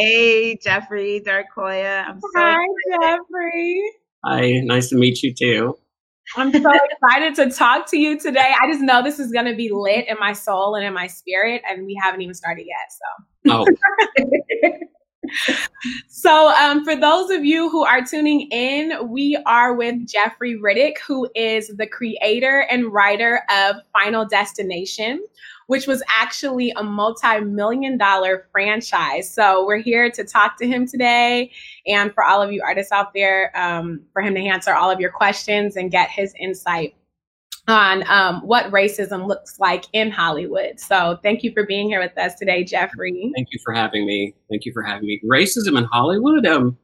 Hey, Jeffrey, Darkoya. I'm so Hi, Jeffrey. Hi, nice to meet you too. I'm so excited to talk to you today. I just know this is going to be lit in my soul and in my spirit, and we haven't even started yet. So. Oh, So, so um, for those of you who are tuning in, we are with Jeffrey Reddick, who is the creator and writer of Final Destination, which was actually a multi-million dollar franchise. So we're here to talk to him today, and for all of you artists out there, um, for him to answer all of your questions and get his insight on um, what racism looks like in Hollywood. So thank you for being here with us today, Jeffrey. thank you for having me. Thank you for having me. Racism in Hollywood? Um,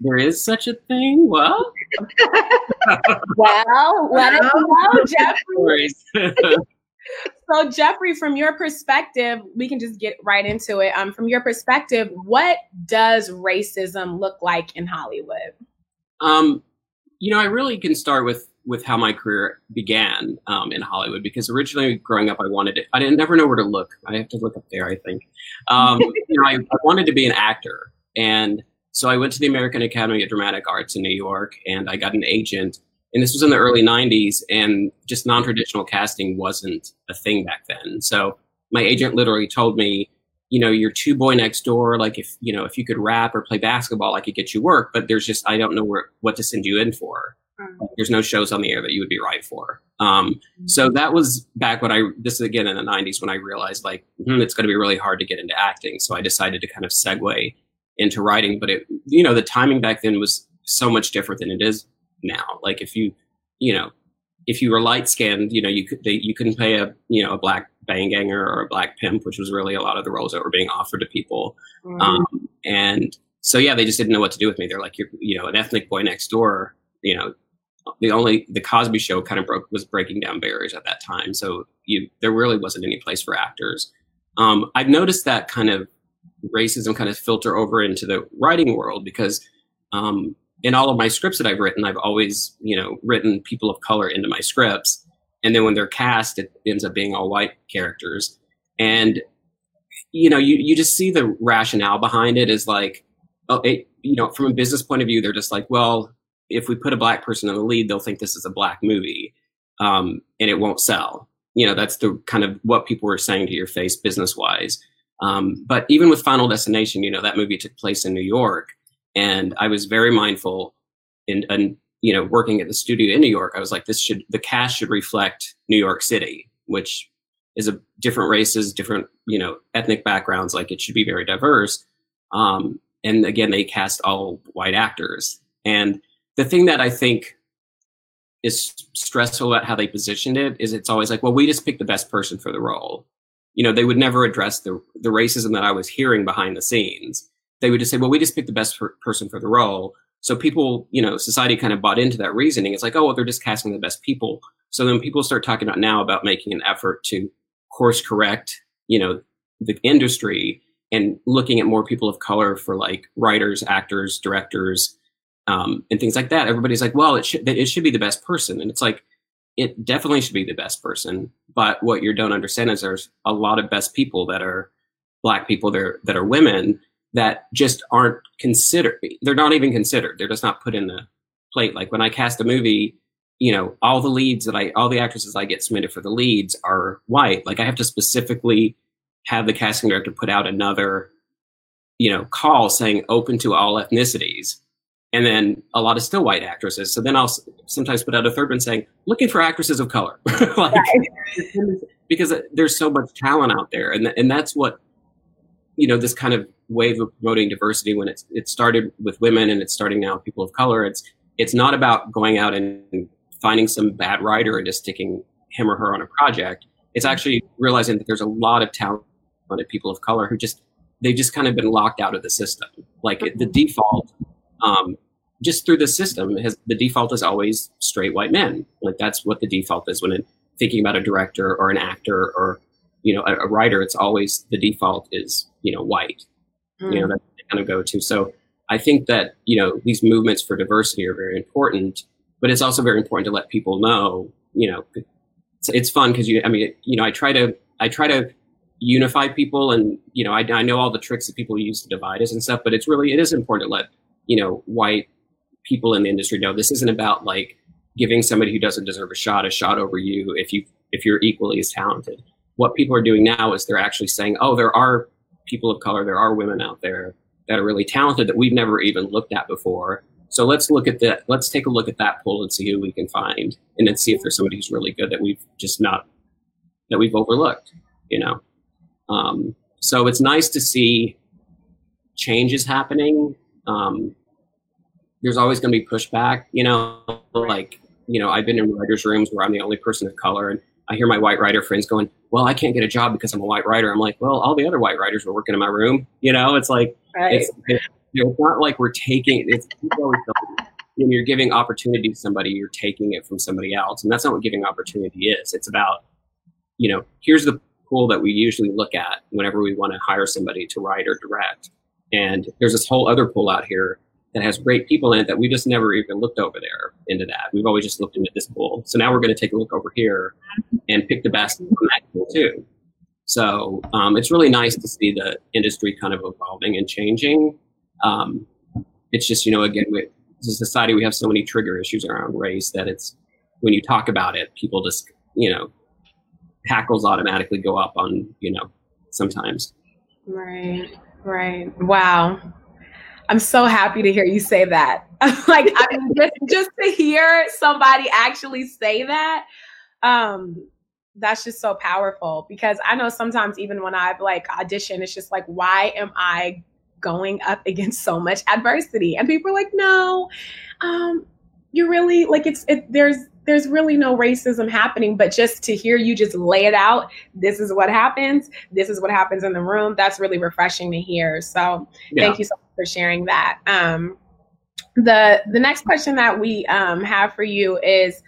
there is such a thing. Well, Well, let us know, Jeffrey. So, Jeffrey, from your perspective, we can just get right into it. Um, from your perspective, what does racism look like in Hollywood? um, you know, I really can start with with how my career began um, in Hollywood because originally growing up, I wanted it. I didn't never know where to look. I have to look up there. I think. Um, you know, I, I wanted to be an actor, and so I went to the American Academy of Dramatic Arts in New York, and I got an agent. And this was in the early '90s, and just non-traditional casting wasn't a thing back then. So my agent literally told me, you know, you're two boy next door. Like if you know if you could rap or play basketball, I could get you work. But there's just I don't know where what to send you in for. There's no shows on the air that you would be right for. Um, so that was back when I this is again in the 90s when I realized like hmm, it's going to be really hard to get into acting. So I decided to kind of segue into writing. But it you know the timing back then was so much different than it is now. Like if you you know if you were light skinned, you know you could they, you couldn't play a you know a black bang ganger or a black pimp, which was really a lot of the roles that were being offered to people. Mm-hmm. Um, and so yeah, they just didn't know what to do with me. They're like, you're you know an ethnic boy next door. You know, the only the Cosby Show kind of broke was breaking down barriers at that time. So you there really wasn't any place for actors. Um, I've noticed that kind of racism kind of filter over into the writing world because um, in all of my scripts that I've written, I've always you know written people of color into my scripts, and then when they're cast, it ends up being all white characters, and you know you you just see the rationale behind it is like oh it, you know from a business point of view they're just like well if we put a black person in the lead they'll think this is a black movie um, and it won't sell. You know that's the kind of what people were saying to your face business wise um, but even with final destination you know that movie took place in new york and i was very mindful in, in you know working at the studio in new york i was like this should the cast should reflect new york city which is a different races different you know ethnic backgrounds like it should be very diverse. Um, and again they cast all white actors. And the thing that i think is stressful about how they positioned it is it's always like well we just picked the best person for the role. You know they would never address the the racism that i was hearing behind the scenes they would just say well we just picked the best per- person for the role. So people you know society kind of bought into that reasoning. It's like oh well they're just casting the best people. So then people start talking about now about making an effort to course correct you know the industry and looking at more people of color for like writers actors directors um, and things like that. Everybody's like well it should it should be the best person. And it's like it definitely should be the best person but what you don't understand is there's a lot of best people that are black people that are, that are women that just aren't considered they're not even considered they're just not put in the plate. Like when i cast a movie you know all the leads that i all the actresses i get submitted for the leads are white. Like i have to specifically have the casting director put out another you know call saying open to all ethnicities. And then a lot of still white actresses. So then i'll sometimes put out a third one saying looking for actresses of color. Like because uh, there's so much talent out there. And, and that's what you know this kind of wave of promoting diversity when it's it started with women and it's starting now with people of color it's it's not about going out and finding some bad writer and just sticking him or her on a project. It's actually realizing that there's a lot of talented people of color who just they've just kind of been locked out of the system. Like it, the default um, just through the system has the default is always straight white men. Like that's what the default is when it, thinking about a director or an actor or you know a, a writer it's always the default is you know white you know mm. that they kind of go to. So i think that you know these movements for diversity are very important but it's also very important to let people know you know it's, it's fun because you i mean you know i try to i try to unify people and you know I, I know all the tricks that people use to divide us and stuff but it's really it is important to let you know white people in the industry know this isn't about like giving somebody who doesn't deserve a shot a shot over you if you if you're equally as talented. What people are doing now is they're actually saying oh there are people of color there are women out there that are really talented that we've never even looked at before. So let's look at that let's take a look at that pool and see who we can find and then see if there's somebody who's really good that we've just not that we've overlooked you know? Um, so it's nice to see changes happening. Um, there's always going to be pushback, you know, like, you know, I've been in writers' rooms where I'm the only person of color, and I hear my white writer friends going, Well, I can't get a job because I'm a white writer. I'm like, Well, all the other white writers were working in my room. You know, it's like, right. it's, it's, not like we're taking it's when you're giving opportunity to somebody, you're taking it from somebody else. And that's not what giving opportunity is. It's about, you know, here's the pool that we usually look at whenever we want to hire somebody to write or direct. And there's this whole other pool out here that has great people in it that we just never even looked over there into that. We've always just looked into this pool. So now we're going to take a look over here and pick the best from that pool too. So um, it's really nice to see the industry kind of evolving and changing. Um, it's just, you know, again, we, as a society, we have so many trigger issues around race that it's when you talk about it, people just, you know, hackles automatically go up on you know sometimes right right wow i'm so happy to hear you say that. Like i mean just, just to hear somebody actually say that um that's just so powerful because i know sometimes even when i've like auditioned it's just like why am i going up against so much adversity? And people are like no um you're really like it's it there's there's really no racism happening but just to hear you just lay it out this is what happens this is what happens in the room that's really refreshing to hear. So yeah. thank you so much for sharing that. Um, the the next question that we um, have for you is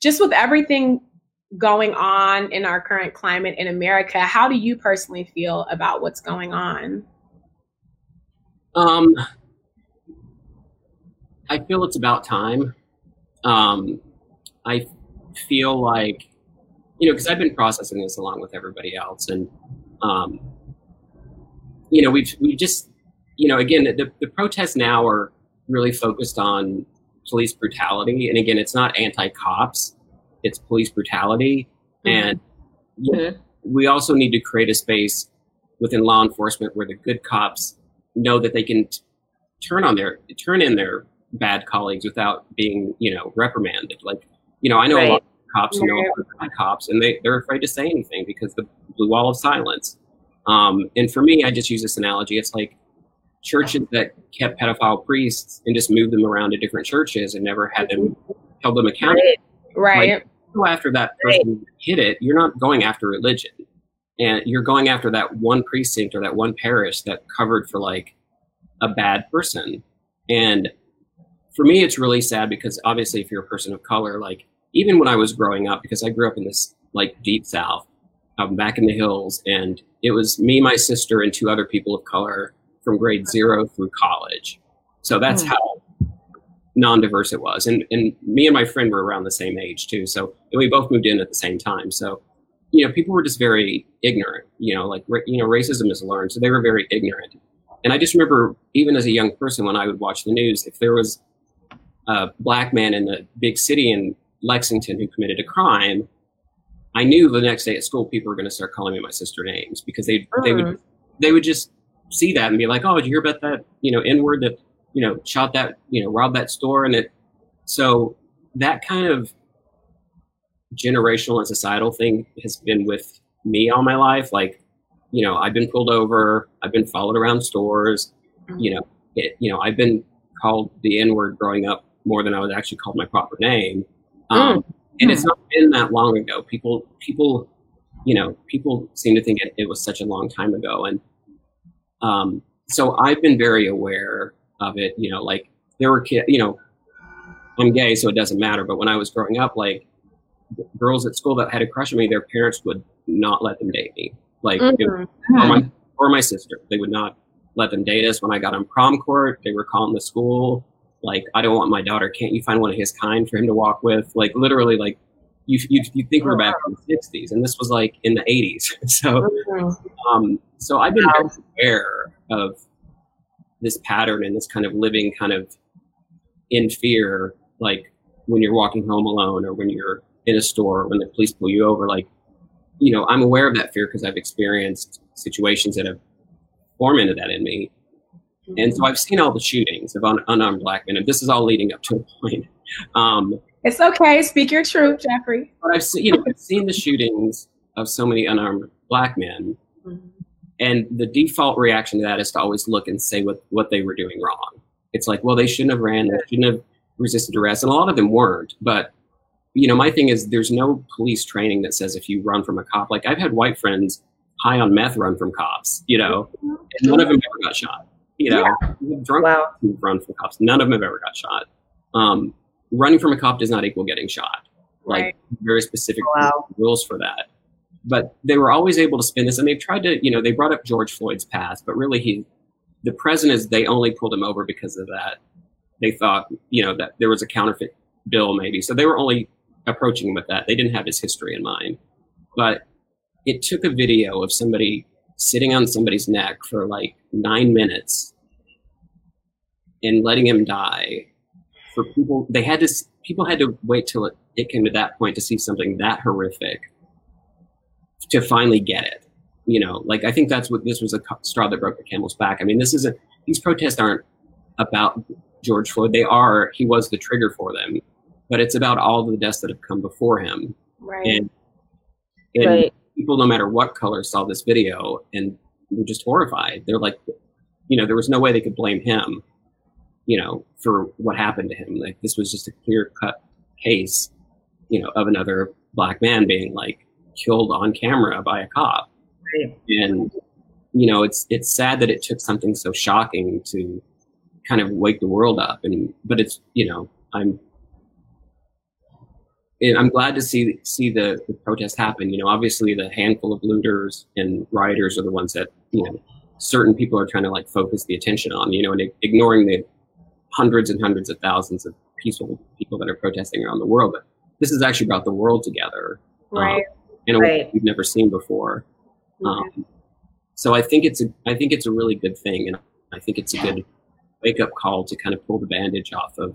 just with everything going on in our current climate in america how do you personally feel about what's going on? Um i feel it's about time. Um I feel like, you know, because I've been processing this along with everybody else, and um, you know, we've we just, you know, again, the, the protests now are really focused on police brutality, and again, it's not anti-cops, it's police brutality, mm-hmm. and mm-hmm. we also need to create a space within law enforcement where the good cops know that they can t- turn on their turn in their bad colleagues without being you know reprimanded like you know, I know right. a lot of cops, you know, a lot of cops, and they, they're afraid to say anything because the blue wall of silence. Um, and for me, I just use this analogy. It's like churches that kept pedophile priests and just moved them around to different churches and never had them held them accountable. Right. Like, go after that person right. hit it. You're not going after religion, and you're going after that one precinct or that one parish that covered for like a bad person. And for me, it's really sad because obviously, if you're a person of color, like even when I was growing up, because I grew up in this like deep South, um, back in the hills, and it was me, my sister, and two other people of color from grade zero through college. So that's mm. how non-diverse it was, and and me and my friend were around the same age too. So we both moved in at the same time. So you know, people were just very ignorant. You know, like you know, racism is learned, so they were very ignorant. And I just remember, even as a young person, when I would watch the news, if there was a black man in a big city in Lexington who committed a crime, I knew the next day at school people were going to start calling me my sister names because they they would mm. they would just see that and be like, "Oh, did you hear about that? You know, N word that you know shot that you know robbed that store?" And it so that kind of generational and societal thing has been with me all my life. Like, you know, I've been pulled over, I've been followed around stores, mm. you know, it, you know, I've been called the N word growing up more than I was actually called my proper name. Um, mm. And it's not been that long ago. People, people, you know, people seem to think it, it was such a long time ago. And um, so I've been very aware of it. You know, like there were kids, you know, I'm gay, so it doesn't matter. But when I was growing up, like girls at school that had a crush on me, their parents would not let them date me. Like, mm-hmm. or, my, or my sister, they would not let them date us. When I got on prom court, they were calling the school like, I don't want my daughter. Can't you find one of his kind for him to walk with? Like, literally, like, you you, you think we're back in the '60s, and this was like in the '80s. So, um, so I've been very aware of this pattern and this kind of living kind of in fear, like when you're walking home alone or when you're in a store or when the police pull you over. Like, you know, I'm aware of that fear because I've experienced situations that have formed that in me. And so I've seen all the shootings of un- unarmed black men, and this is all leading up to a point. Um, it's okay. Speak your truth, Jeffrey. But I've seen, you know, I've seen the shootings of so many unarmed black men, mm-hmm. And the default reaction to that is to always look and say what what they were doing wrong. It's like, well, they shouldn't have ran, they shouldn't have resisted arrest, and a lot of them weren't. But you know, my thing is, there's no police training that says if you run from a cop. Like I've had white friends high on meth run from cops, you know, and none of them ever got shot. You know, yeah. drunk wow. run from cops. None of them have ever got shot. Um, running from a cop does not equal getting shot. Like right. very specific wow. rules for that. But they were always able to spin this, and they've tried to, you know, they brought up George Floyd's past, but really he, the present is they only pulled him over because of that. They thought, you know, that there was a counterfeit bill maybe, so they were only approaching him with that. They didn't have his history in mind. But it took a video of somebody sitting on somebody's neck for like nine minutes and letting him die for people they had to people had to wait till it, it came to that point to see something that horrific to finally get it. You know like i think that's what this was a straw that broke the camel's back. I mean this isn't these protests aren't about george floyd. They are he was the trigger for them but it's about all the deaths that have come before him. Right. And, and right. people no matter what color saw this video and were just horrified. They're like you know there was no way they could blame him you know, for what happened to him. Like this was just a clear cut case, you know, of another black man being like killed on camera by a cop. Right. And you know, it's it's sad that it took something so shocking to kind of wake the world up. And but it's you know, I'm I'm glad to see see the, the protest happen. You know, obviously the handful of looters and rioters are the ones that you know certain people are trying to like focus the attention on. You know, and ignoring the hundreds and hundreds of thousands of peaceful people that are protesting around the world. But this has actually brought the world together right. um, in a right. way we've never seen before. Mm-hmm. Um, so I think it's a I think it's a really good thing, and I think it's a good wake up call to kind of pull the bandage off of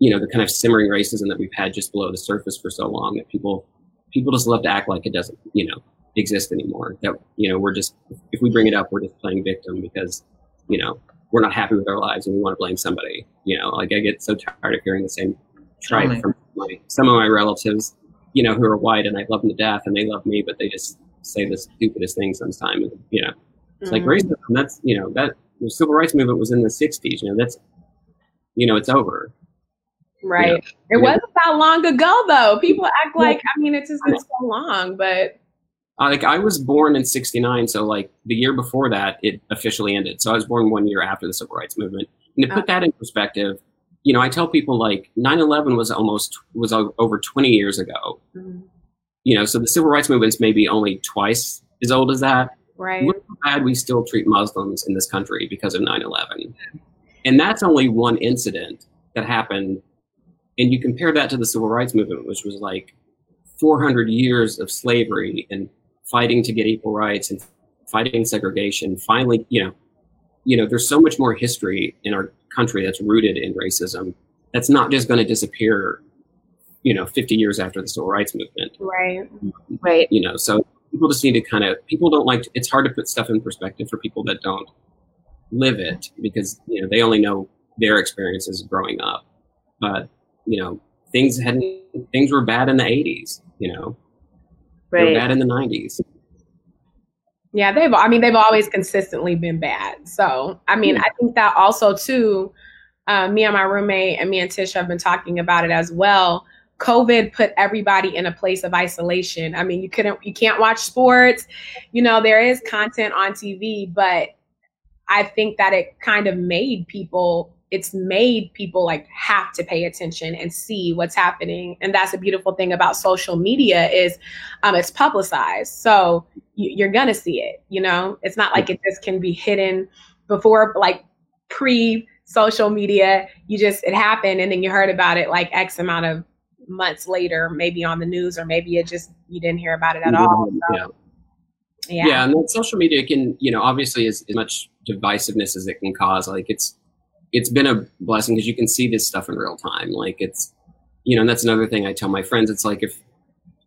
you know the kind of simmering racism that we've had just below the surface for so long that people people just love to act like it doesn't you know exist anymore. That you know we're just if we bring it up, we're just playing victim because you know we're not happy with our lives and we want to blame somebody. You know, like I get so tired of hearing the same tripe from my, some of my relatives, you know, who are white and I love them to death and they love me, but they just say the stupidest things sometimes. You know, it's mm-hmm. like racism. That's you know that the civil rights movement was in the '60s. You know, that's you know it's over. Right. You know, it wasn't that long ago though. People act like I mean it's just been so long, but uh, like I was born in '69, so like the year before that, it officially ended. So I was born one year after the civil rights movement. And to put that in perspective, you know, I tell people like 9/11 was almost was over 20 years ago. Mm-hmm. You know, so the civil rights movement's maybe only twice as old as that. Right. Look how bad we still treat Muslims in this country because of 9/11, and that's only one incident that happened. And you compare that to the civil rights movement, which was like 400 years of slavery and fighting to get equal rights and fighting segregation finally you know you know there's so much more history in our country that's rooted in racism that's not just going to disappear you know 50 years after the civil rights movement. Right. Mm-hmm. Right. You know so people just need to kind of people don't like to, it's hard to put stuff in perspective for people that don't live it because you know they only know their experiences growing up. But you know things hadn't things were bad in the 80s you know? Right. They were bad in the 90s. Yeah, they've. I mean, they've always consistently been bad. So, I mean, I think that also too. Uh, me and my roommate and me and Tish have been talking about it as well. COVID put everybody in a place of isolation. I mean, you couldn't, you can't watch sports. You know, there is content on TV, but I think that it kind of made people it's made people like have to pay attention and see what's happening and that's a beautiful thing about social media is um, it's publicized so you, are gonna see it you know it's not like it just can be hidden before like pre social media you just it happened and then you heard about it like x amount of months later, maybe on the news, or maybe it just you didn't hear about it at all. So, yeah. yeah. yeah and then social media can you know obviously as, as much divisiveness as it can cause like it's it's been a blessing because you can see this stuff in real time. Like it's you know and that's another thing i tell my friends. It's like if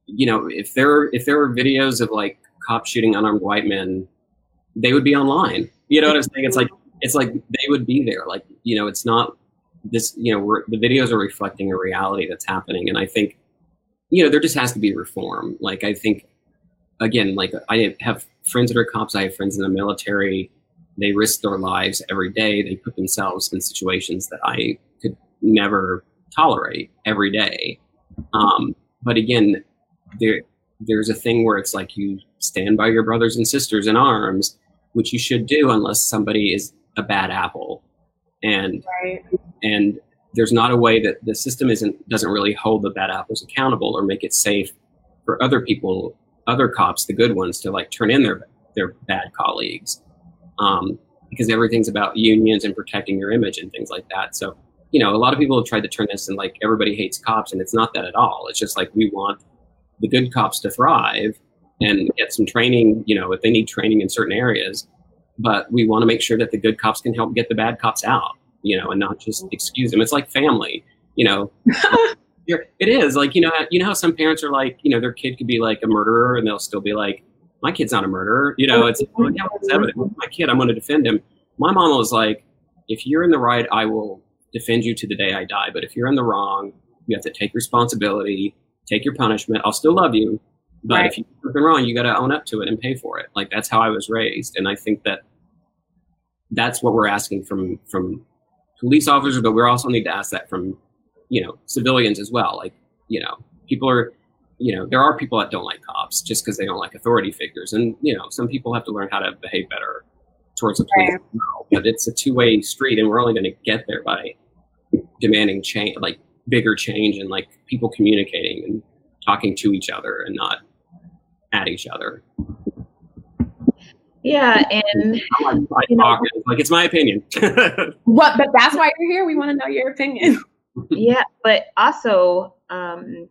you know if there if there were videos of like cops shooting unarmed white men they would be online. You know what i'm saying? It's like it's like they would be there. Like you know it's not this you know we're, the videos are reflecting a reality that's happening. And i think you know there just has to be reform. Like i think again, like I have friends that are cops. I have friends in the military. They risk their lives every day. They put themselves in situations that I could never tolerate every day. Um, but again, there there's a thing where it's like you stand by your brothers and sisters in arms, which you should do unless somebody is a bad apple. And Right. and there's not a way that the system isn't doesn't really hold the bad apples accountable or make it safe for other people other cops the good ones to like turn in their their bad colleagues um, because everything's about unions and protecting your image and things like that. So you know a lot of people have tried to turn this and like everybody hates cops and it's not that at all. It's just like we want the good cops to thrive and get some training you know if they need training in certain areas. But we want to make sure that the good cops can help get the bad cops out you know and not just excuse them. It's like family you know. It is. Like you know you know how some parents are like you know their kid could be like a murderer and they'll still be like my kid's not a murderer you know oh, it's like, yeah, my kid? I'm going to defend him. My mom was like if you're in the right i will defend you to the day i die but if you're in the wrong you have to take responsibility take your punishment. I'll still love you but Right. if you do something wrong you got to own up to it and pay for it. Like that's how i was raised and i think that that's what we're asking from from police officers but we also need to ask that from you know civilians as well. Like you know people are you know there are people that don't like cops just because they don't like authority figures and you know some people have to learn how to behave better towards the police Right. but it's a two-way street and we're only going to get there by demanding change like bigger change and like people communicating and talking to each other and not at each other Yeah, and I You know- it's like it's my opinion What? But that's why you're here. We want to know your opinion. yeah, but also, um,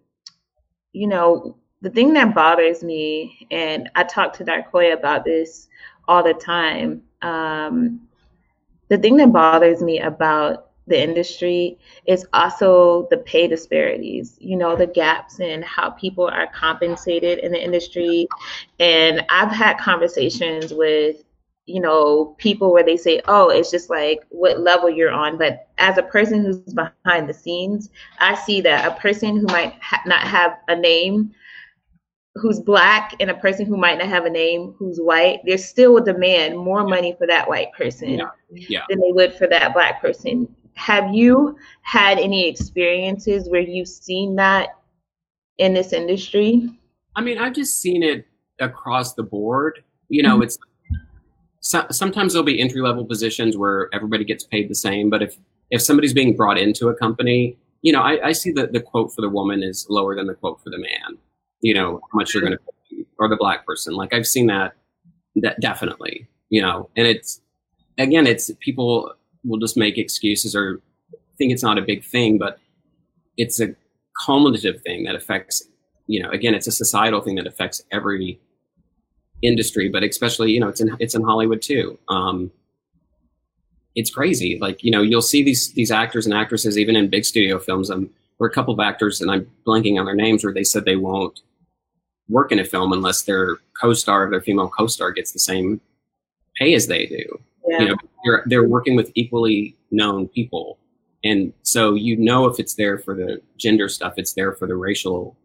you know, the thing that bothers me, and I talk to Darkoya about this all the time. Um, the thing that bothers me about the industry is also the pay disparities, you know, the gaps in how people are compensated in the industry. And I've had conversations with, you know, people where they say, oh, it's just like what level you're on. But as a person who's behind the scenes, I see that a person who might ha- not have a name who's black and a person who might not have a name who's white, there's still a demand more money for that white person Yeah. Yeah. than they would for that black person. Have you had any experiences where you've seen that in this industry? I mean, I've just seen it across the board. You know, Mhm. it's so, sometimes there'll be entry level positions where everybody gets paid the same, but if if somebody's being brought into a company, you know, I, I see that the quote for the woman is lower than the quote for the man. You know, how much you're going to pay, or the black person. Like I've seen that, that definitely. You know, and it's again, it's people will just make excuses or think it's not a big thing, but it's a cumulative thing that affects you know again it's a societal thing that affects every industry but especially you know it's in it's in hollywood too. Um it's crazy. Like you know you'll see these these actors and actresses even in big studio films um there are a couple of actors and i'm blanking on their names where they said they won't work in a film unless their co-star or their female co-star gets the same pay as they do. Yeah. you know they're, they're working with equally known people. And so you know if it's there for the gender stuff it's there for the racial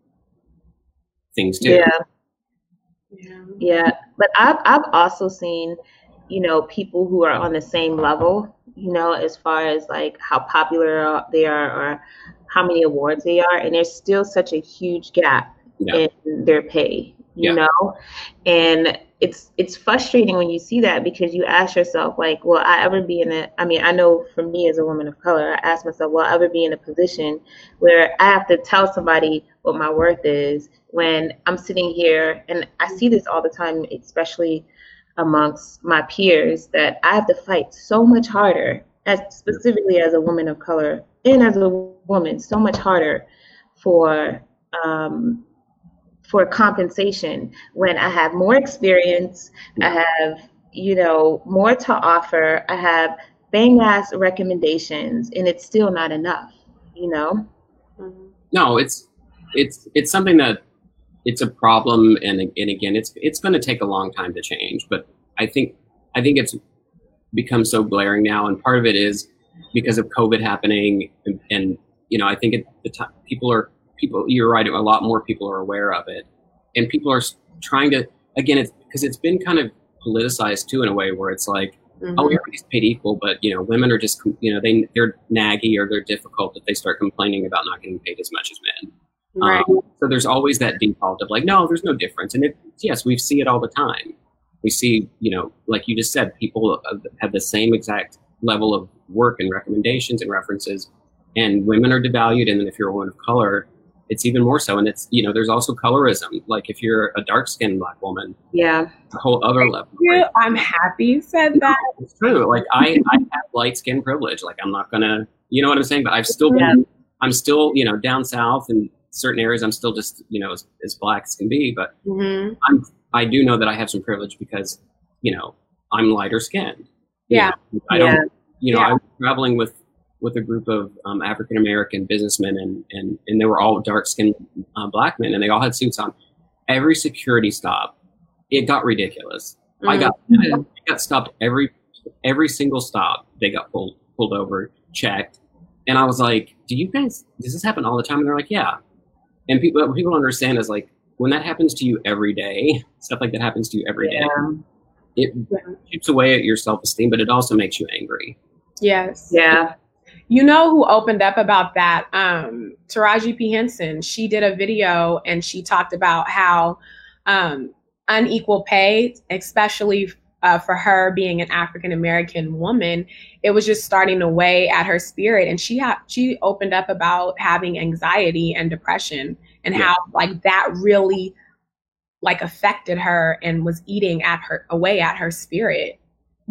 things too. Yeah. Yeah, but I've I've also seen, you know, people who are on the same level, you know, as far as like how popular they are or how many awards they are, and there's still such a huge gap Yeah. in their pay, you Yeah. know, and it's it's frustrating when you see that because you ask yourself like, will I ever be in a? I mean, I know for me as a woman of color, I ask myself, will I ever be in a position where I have to tell somebody what my worth is when I'm sitting here, and I see this all the time, especially amongst my peers, that I have to fight so much harder, as specifically as a woman of color and as a woman, so much harder for um, for compensation when I have more experience, I have you know more to offer, I have bang ass recommendations, and it's still not enough. You know. Mm-hmm. No, it's it's it's something that it's a problem, and and again, it's it's going to take a long time to change. But I think I think it's become so glaring now, and part of it is because of COVID happening, and, and you know, I think at the time people are people. You're right. A lot more people are aware of it, and people are trying to. Again, it's because it's been kind of politicized too in a way where it's like, mm-hmm. oh, everybody's paid equal, but you know, women are just you know they they're naggy or they're difficult if they start complaining about not getting paid as much as men. Right. Um, so there's always that default of like, no, there's no difference, and it, yes, we see it all the time. We see, you know, like you just said, people have the same exact level of work and recommendations and references, and women are devalued. And then if you're a woman of color, it's even more so. And it's you know, there's also colorism. Like if you're a dark skinned black woman, yeah, a whole other Thank level. You. I'm happy you said that. It's true. Like I, I have light skin privilege. Like I'm not gonna, you know what I'm saying. But I've still yeah. been, I'm still, you know, down south and certain areas. I'm still just, you know, as, as black as can be. But mm-hmm. I'm, I do know that I have some privilege because, you know, I'm lighter skinned. Yeah. Know? I yeah. don't, you know, Yeah. I was traveling with with a group of um, African American businessmen, and and and they were all dark skinned uh, black men, and they all had suits on. Every security stop, it got ridiculous. I got Mhm. I got stopped every every single stop. They got pulled pulled over, checked, and I was like, "Do you guys? Does this happen all the time?" And they're like, "Yeah." And people what people understand is like when that happens to you every day, stuff like that happens to you every day. Yeah. It Yeah. chips away at your self esteem, but it also makes you angry. Yes. Yeah. You know who opened up about that? Um, Taraji P. Henson. She did a video and she talked about how um, unequal pay, especially uh, for her being an African American woman, it was just starting to weigh at her spirit. And she had she opened up about having anxiety and depression and Yeah. how like that really like affected her and was eating at her away at her spirit.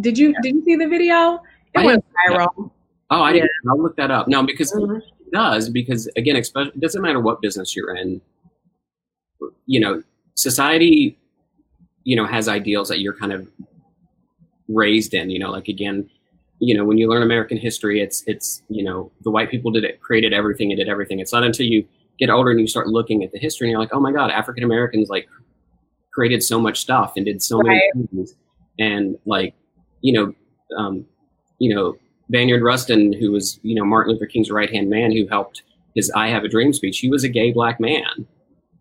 Did you did you see the video? It I went viral. Oh, I didn't. I'll look that up. No, because Mhm. it does. Because again, especially, it doesn't matter what business you're in. You know, society, you know, has ideals that you're kind of raised in. You know, like again, you know, when you learn American history, it's it's you know the white people did it, created everything, and did everything. It's not until you get older and you start looking at the history and you're like, oh my god, African Americans like created so much stuff and did so Right. many things, and like you know, um, you know, Banyard Rustin, who was you know Martin Luther King's right hand man, who helped his "I Have a Dream" speech. He was a gay black man,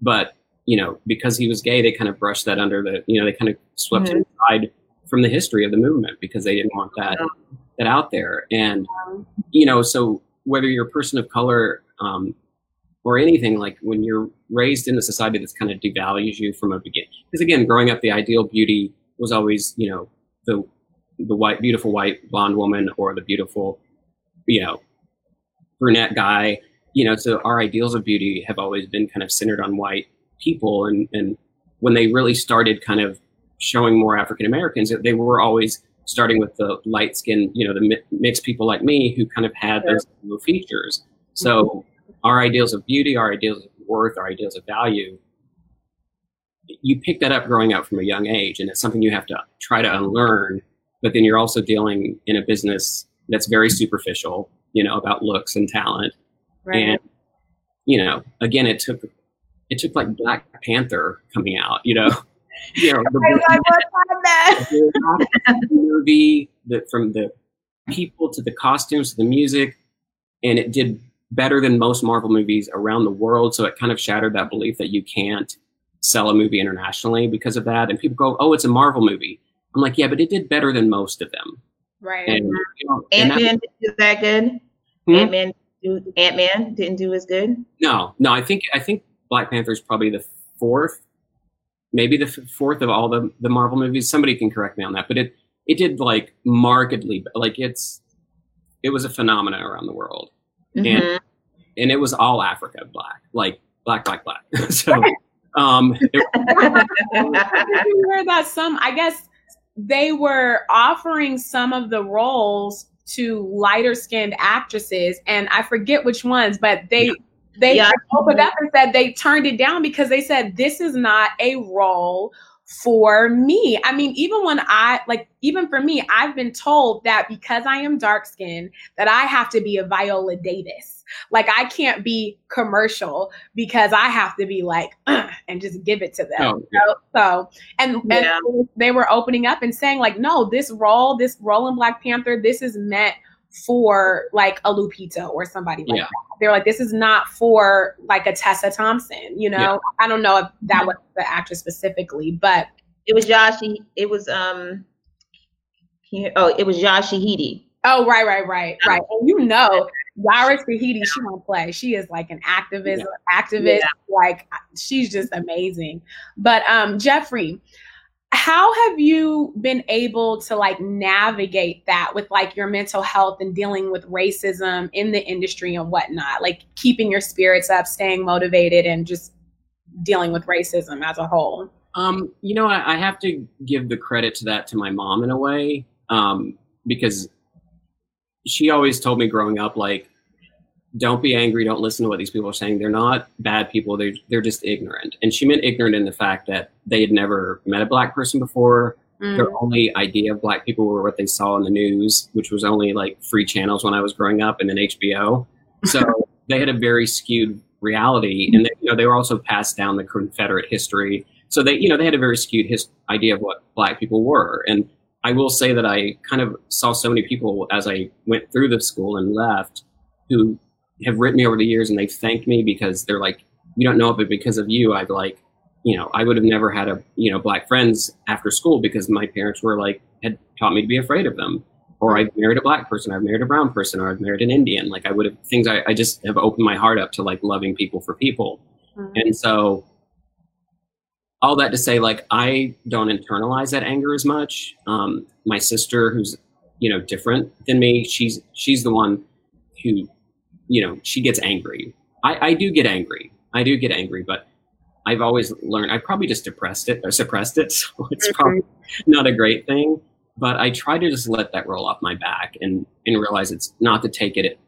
but you know because he was gay, they kind of brushed that under the you know they kind of swept him aside from the history of the movement because they didn't want that that out there. And you know, so whether you're a person of color um, or anything, like when you're raised in a society that's kind of devalues you from a beginning, because again, growing up, the ideal beauty was always you know the the white, beautiful white blonde woman or the beautiful, you know, brunette guy. You know, so our ideals of beauty have always been kind of centered on white people, and and when they really started kind of showing more African Americans, they were always starting with the light skin, you know, the mi- mixed people like me who kind of had those features. Mm-hmm. So our ideals of beauty, our ideals of worth, our ideals of value, you pick that up growing up from a young age, and it's something you have to try to unlearn. But then you're also dealing in a business that's very superficial, you know, about looks and talent. Right. And you know, again, it took it took like Black Panther coming out, you know, you know, the, I was like, what's on that? the movie, the, from the people to the costumes to the music, and it did better than most Marvel movies around the world. So it kind of shattered that belief that you can't sell a movie internationally because of that. And people go, "Oh, it's a Marvel movie." I'm like, "Yeah, but it did better than most of them." Right. And, you know, Ant Man didn't do that good. Hmm? Ant Man Ant Man didn't do as good. No, no, I think I think Black Panther is probably the fourth, maybe the fourth of all the the Marvel movies. Somebody can correct me on that, but it it did like markedly like it's it was a phenomenon around the world, Mhm. and it was all Africa black, like black, black, black. so, um, it- you hear that some i guess they were offering some of the roles to lighter skinned actresses and i forget which ones but they they yeah. opened up and said they turned it down because they said this is not a role for me. I mean, even when I like, even for me, I've been told that because I am dark skinned, that I have to be a Viola Davis. Like I can't be commercial because I have to be like and just give it to them. Oh, yeah. so, so, and, yeah. and they were opening up and saying like, no, this role, this role in Black Panther, this is meant for like a Lupita or somebody like yeah. that. They're like, this is not for like a Tessa Thompson, you know? Yeah. I don't know if that was the actress specifically, but it was Josh. It was um. He, oh, it was Yara Shahidi. Oh, right, right, right, right. And you know, Yara Shahidi, she won't play. She is like an activist, yeah. activist. Like she's just amazing. But um, Jeffrey, how have you been able to like navigate that with like your mental health and dealing with racism in the industry and whatnot? Like keeping your spirits up staying motivated and just dealing with racism as a whole? Um, you know I, I, have to give the credit to that to my mom in a way um, because she always told me growing up like don't be angry. Don't listen to what these people are saying. They're not bad people. They're they're just ignorant. And she meant ignorant in the fact that they had never met a black person before. Mm. Their only idea of black people were what they saw in the news, which was only like free channels when I was growing up, and then HBO. So they had a very skewed reality, and they, you know they were also passed down the Confederate history. So they you know they had a very skewed his, idea of what black people were. And I will say that I kind of saw so many people as I went through the school and left who have written me over the years and they've thanked me because they're like, you don't know it, but because of you, I've like, you know, I would have never had a, you know, black friends after school because my parents were like, had taught me to be afraid of them. Or I've married a black person, I've married a brown person, or I've married an Indian. Like I would have things I, I just have opened my heart up to like loving people for people. Mm-hmm. And so all that to say, like I don't internalize that anger as much. Um, my sister, who's you know different than me, she's she's the one who you know, she gets angry. I, I do get angry. I do get angry, but I've always learned I probably just depressed it or suppressed it. So it's probably not a great thing. But I try to just let that roll off my back and, and realize it's not to take it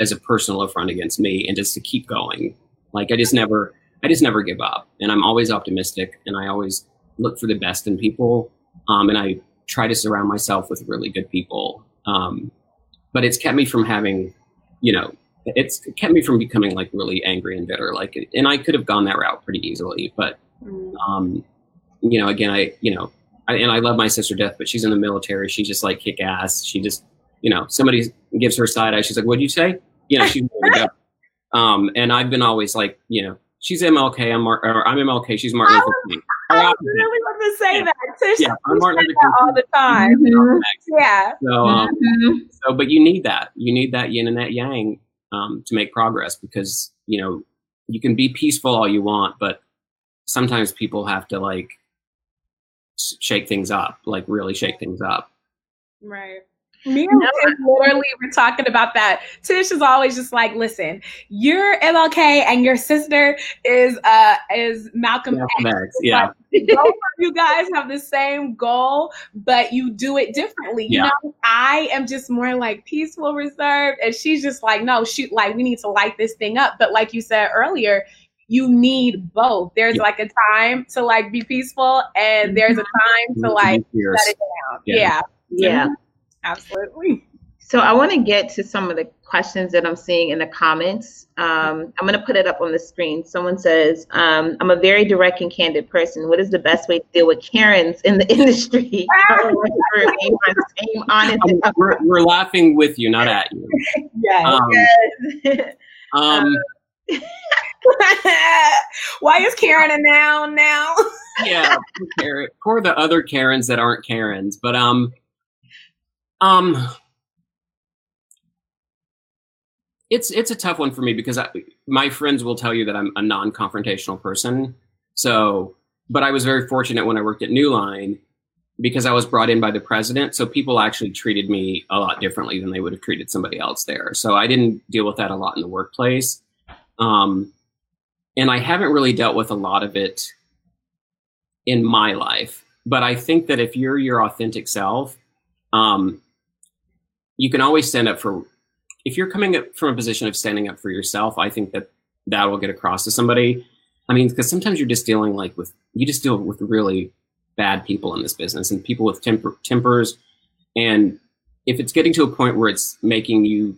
as a personal affront against me and just to keep going. Like I just never I just never give up. And I'm always optimistic and I always look for the best in people. Um, and I try to surround myself with really good people. Um, but it's kept me from having you know, it's kept me from becoming like really angry and bitter. Like, and I could have gone that route pretty easily, but, mm. um, you know, again, I, you know, I, and I love my sister death, but she's in the military. She just like kick ass. She just, you know, somebody gives her side eye. She's like, what'd you say? You know, she's Um, and I've been always like, you know, she's MLK. I'm Mar- or I'm MLK. She's Martin Luther King. I was really want to say yeah. that. Tish, yeah, I'm Martin Luther King all the time. Mm-hmm. Yeah. So, um, mm-hmm. so, but you need that. You need that yin and that yang um, to make progress because you know you can be peaceful all you want, but sometimes people have to like shake things up, like really shake things up. Right. Me and no, Tish literally were talking about that. Tish is always just like, listen, you're MLK and your sister is uh is Malcolm, Malcolm X. X. Yeah. both of you guys have the same goal, but you do it differently. You know, I am just more like peaceful, reserved, and she's just like, no, shoot, like we need to light this thing up. But like you said earlier, you need both. There's yeah. like a time to like be peaceful, and there's a time to like shut it down. Yeah. Yeah. yeah. Absolutely. So I want to get to some of the questions that I'm seeing in the comments. Um, I'm going to put it up on the screen. Someone says, um, "I'm a very direct and candid person. What is the best way to deal with Karens in the industry?" we're, we're, laughing with you, not at you. yes. Um, yes. um, Why is Karen a noun now? yeah, poor the other Karens that aren't Karens, but um um, it's it's a tough one for me because I, my friends will tell you that I'm a non-confrontational person. So, but I was very fortunate when I worked at New Line because I was brought in by the president. So people actually treated me a lot differently than they would have treated somebody else there. So I didn't deal with that a lot in the workplace. Um, and I haven't really dealt with a lot of it in my life. But I think that if you're your authentic self, um, you can always stand up for if you're coming up from a position of standing up for yourself i think that that will get across to somebody. I mean, because sometimes you're just dealing like with you just deal with really bad people in this business and people with temper, tempers, and if it's getting to a point where it's making you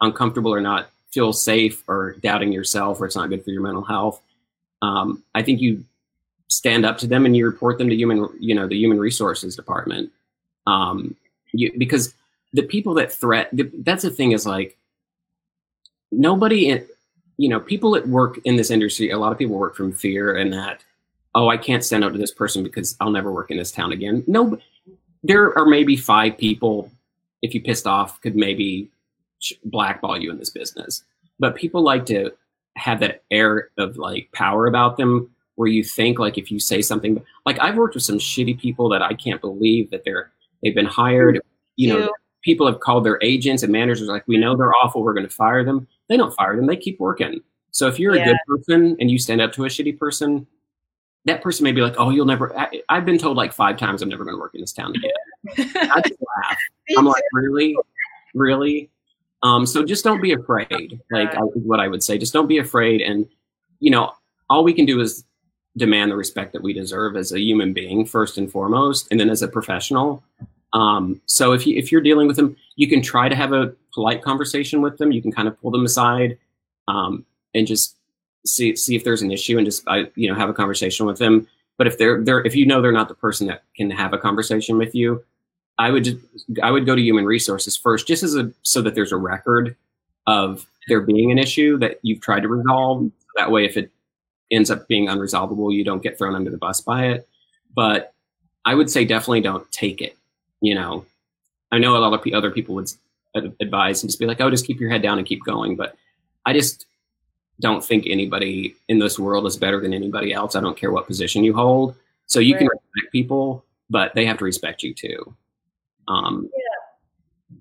uncomfortable or not feel safe or doubting yourself or it's not good for your mental health, um, I think you stand up to them and you report them to human, you know, the human resources department. Um, you, because the people that threat, the, that's the thing is like nobody, in, you know, people that work in this industry, a lot of people work from fear and that, oh, I can't stand up to this person because I'll never work in this town again. No, there are maybe five people, if you pissed off, could maybe blackball you in this business. But people like to have that air of like power about them where you think like if you say something like I've worked with some shitty people that I can't believe that they're they've been hired. You know, people have called their agents and managers like, we know they're awful, we're gonna fire them. They don't fire them, they keep working. So if you're yeah. a good person and you stand up to a shitty person, that person may be like, "Oh, you'll never." I, have been told like five times I'm never going to work in this town again. I just laugh. I'm like, really, really. Um, so just don't be afraid. Like I, what I would say, just don't be afraid. And you know, all we can do is demand the respect that we deserve as a human being first and foremost, and then as a professional. Um, so if you if you're dealing with them, you can try to have a polite conversation with them. You can kind of pull them aside um, and just see see if there's an issue and just I, you know have a conversation with them. But if they're they're if you know they're not the person that can have a conversation with you, I would just, I would go to human resources first, just as a so that there's a record of there being an issue that you've tried to resolve. That way, if it ends up being unresolvable, you don't get thrown under the bus by it. But I would say definitely don't take it. You know, I know a lot of other people would advise and just be like, "Oh, just keep your head down and keep going." But I just don't think anybody in this world is better than anybody else. I don't care what position you hold. So you right. can respect people, but they have to respect you too. Um, yeah.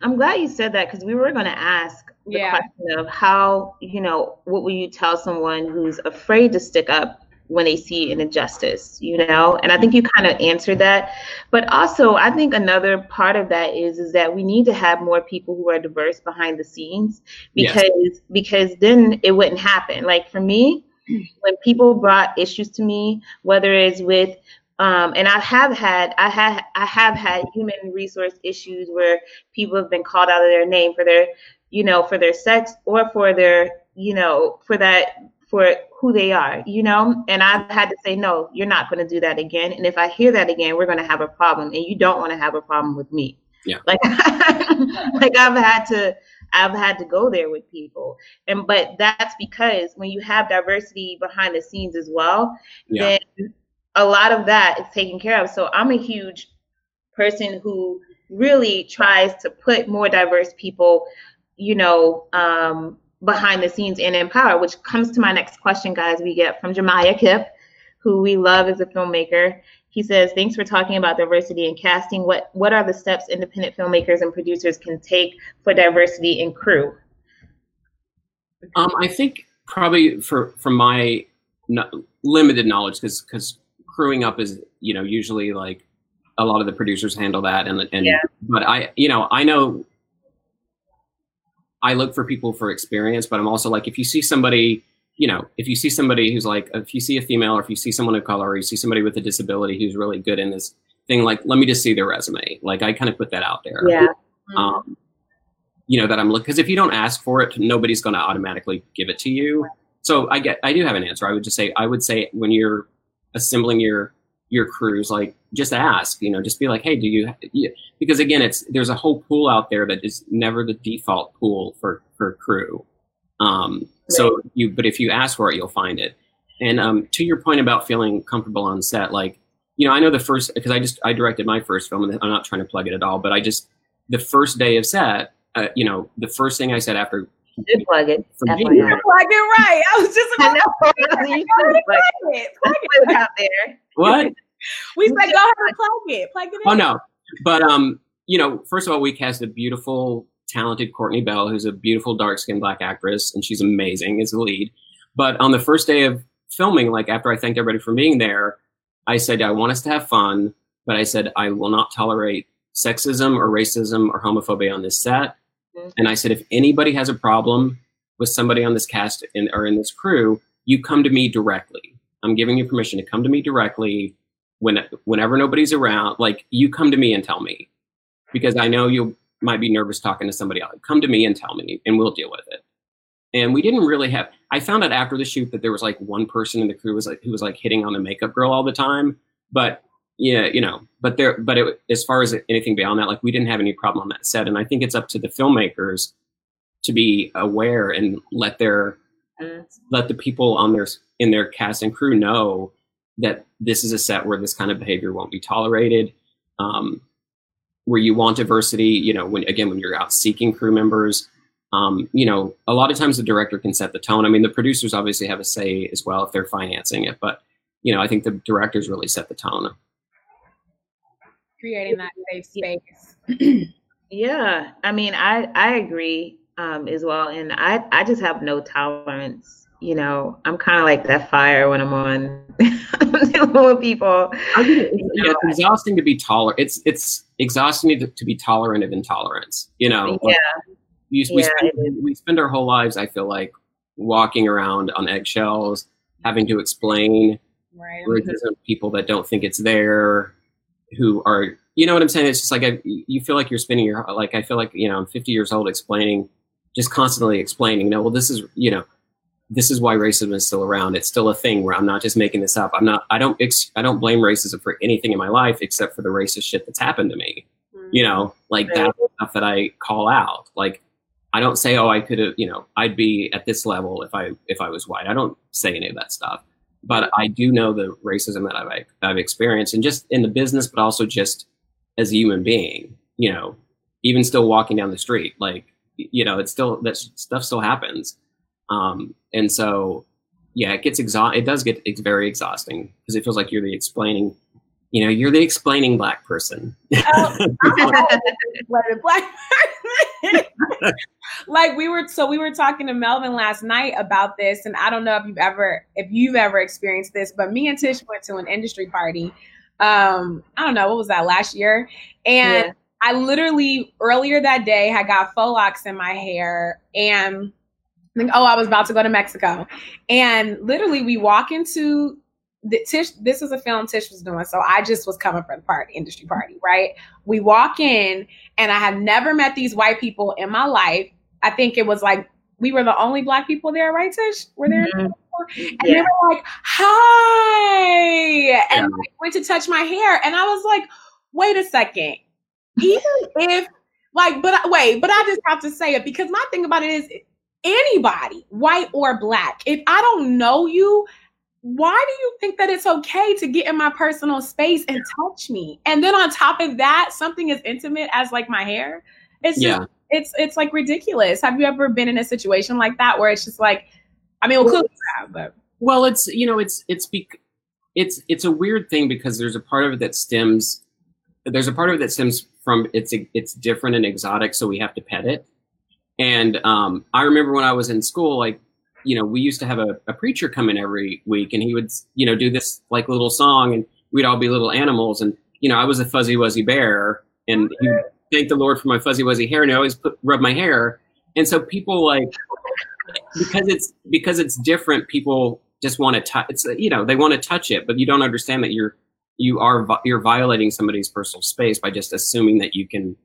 I'm glad you said that because we were going to ask the yeah. question of how, you know, what will you tell someone who's afraid to stick up when they see an injustice, you know? And I think you kind of answered that. But also, I think another part of that is is that we need to have more people who are diverse behind the scenes because yes. because then it wouldn't happen. Like for me, when people brought issues to me, whether it's with um, and I have had I have I have had human resource issues where people have been called out of their name for their you know for their sex or for their you know for that for who they are you know and I've had to say no you're not going to do that again and if I hear that again we're going to have a problem and you don't want to have a problem with me yeah like like I've had to I've had to go there with people. And but that's because when you have diversity behind the scenes as well, yeah. then a lot of that is taken care of. So I'm a huge person who really tries to put more diverse people, you know, um, behind the scenes and in power, which comes to my next question, guys. We get from Jemiah Kip, who we love as a filmmaker. He says, "Thanks for talking about diversity in casting. What what are the steps independent filmmakers and producers can take for diversity in crew?" Um, I think probably for from my no, limited knowledge, because because crewing up is you know usually like a lot of the producers handle that and and yeah. but I you know I know I look for people for experience, but I'm also like if you see somebody you know, if you see somebody who's like, if you see a female or if you see someone of color or you see somebody with a disability who's really good in this thing, like, let me just see their resume. Like, I kind of put that out there. Yeah. Um, you know, that I'm looking, because if you don't ask for it, nobody's going to automatically give it to you. So I get, I do have an answer. I would just say, I would say when you're assembling your your crews like just ask you know just be like hey do you, because again it's there's a whole pool out there that is never the default pool for for crew um right. so you but if you ask for it you'll find it and um to your point about feeling comfortable on set like you know i know the first because i just i directed my first film and i'm not trying to plug it at all but i just the first day of set uh, you know the first thing i said after did plug it. Plug it right. I was just about to plug it. Plug it. out there. What? we said go ahead and plug it. Plug it Oh no. But um, you know, first of all, we cast a beautiful, talented Kourtney Bell, who's a beautiful dark skinned black actress, and she's amazing as the lead. But on the first day of filming, like after I thanked everybody for being there, I said I want us to have fun, but I said I will not tolerate sexism or racism or homophobia on this set. And I said, if anybody has a problem, with somebody on this cast in, or in this crew, you come to me directly. I'm giving you permission to come to me directly when whenever nobody's around. Like you come to me and tell me because I know you might be nervous talking to somebody else. Come to me and tell me, and we'll deal with it. And we didn't really have. I found out after the shoot that there was like one person in the crew was like who was like hitting on the makeup girl all the time. But yeah, you know, but there, but it, as far as anything beyond that, like we didn't have any problem on that set. And I think it's up to the filmmakers to be aware and let their mm. let the people on their in their cast and crew know that this is a set where this kind of behavior won't be tolerated. Um, where you want diversity, you know, when again when you're out seeking crew members, um, you know, a lot of times the director can set the tone. I mean, the producers obviously have a say as well if they're financing it, but you know, I think the directors really set the tone. Creating that safe space. yeah, I mean, I I agree um, as well, and I I just have no tolerance. You know, I'm kind of like that fire when I'm on dealing with people. It's, yeah, it's exhausting to be tolerant. It's it's exhausting to, to be tolerant of intolerance. You know, yeah. We, we, yeah, spend, we spend our whole lives, I feel like, walking around on eggshells, having to explain right. racism people that don't think it's there, who are, you know what I'm saying? It's just like I, you feel like you're spinning your, like I feel like you know I'm 50 years old explaining, just constantly explaining. You know, well, this is you know, this is why racism is still around. It's still a thing where I'm not just making this up. I'm not. I don't. Ex, I don't blame racism for anything in my life except for the racist shit that's happened to me. Mm-hmm. You know, like that stuff that I call out. Like I don't say, oh, I could have, you know, I'd be at this level if I if I was white. I don't say any of that stuff, but I do know the racism that I've I've experienced, and just in the business, but also just as a human being. You know, even still walking down the street, like you know, it's still that stuff still happens, um, and so yeah, it gets exhaust. It does get it's very exhausting because it feels like you're the explaining you know, you're the explaining black person. Oh, black like we were so we were talking to Melvin last night about this, and I don't know if you've ever if you've ever experienced this, but me and Tish went to an industry party. Um, I don't know what was that last year, and yeah. I literally earlier that day had got faux locks in my hair, and think, oh, I was about to go to Mexico, and literally we walk into the Tish, this is a film Tish was doing. So I just was coming for the party, industry party, right? We walk in and I have never met these white people in my life. I think it was like we were the only black people there, right, Tish? Were there? Mm-hmm. And yeah. they were like, hi. And yeah. went to touch my hair. And I was like, wait a second. Even if, like, but wait, but I just have to say it because my thing about it is anybody, white or black, if I don't know you, why do you think that it's okay to get in my personal space and touch me? And then on top of that, something as intimate as like my hair. It's just, yeah. it's it's like ridiculous. Have you ever been in a situation like that where it's just like, I mean, well, have, but well, it's you know, it's it's bec- it's it's a weird thing because there's a part of it that stems there's a part of it that stems from it's it's different and exotic, so we have to pet it. And um, I remember when I was in school, like you know, we used to have a, a preacher come in every week and he would, you know, do this like little song and we'd all be little animals. And, you know, I was a fuzzy wuzzy bear and he thank the Lord for my fuzzy wuzzy hair and I always put, rub my hair. And so people like, because it's, because it's different, people just want to touch, it's, you know, they want to touch it, but you don't understand that you're, you are, you're violating somebody's personal space by just assuming that you can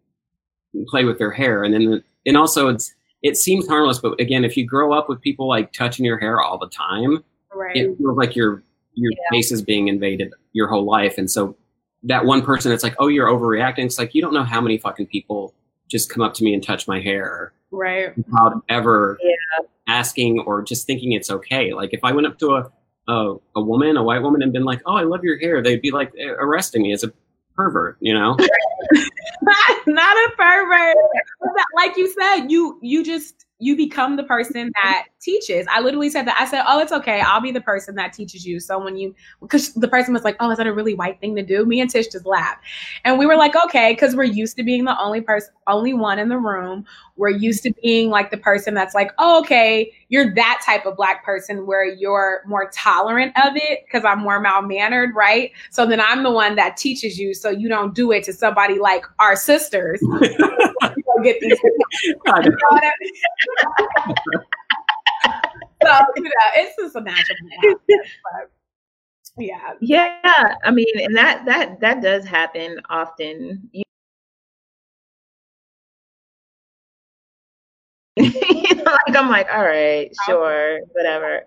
play with their hair. And then, and also it's, it seems harmless, but again, if you grow up with people like touching your hair all the time, right. it feels like your your yeah. face is being invaded your whole life. And so that one person that's like, oh, you're overreacting. It's like you don't know how many fucking people just come up to me and touch my hair, right? Without ever yeah. asking or just thinking it's okay. Like if I went up to a a, a woman, a white woman, and been like, "Oh, I love your hair," they'd be like eh, arresting me as a pervert, you know? not, a pervert. Like you said, you you just you become the person that teaches. I literally said that. I said, "Oh, it's okay. I'll be the person that teaches you." So when you, because the person was like, "Oh, is that a really white thing to do?" Me and Tish just laughed, and we were like, "Okay," because we're used to being the only person, only one in the room. We're used to being like the person that's like, "Oh, okay, you're that type of black person where you're more tolerant of it because I'm more mal mannered, right?" So then I'm the one that teaches you, so you don't do it to somebody like our sisters. get these. so you know, it's just a natural but yeah. Yeah. I mean, and that that that does happen often. You like I'm like, all right, sure, whatever.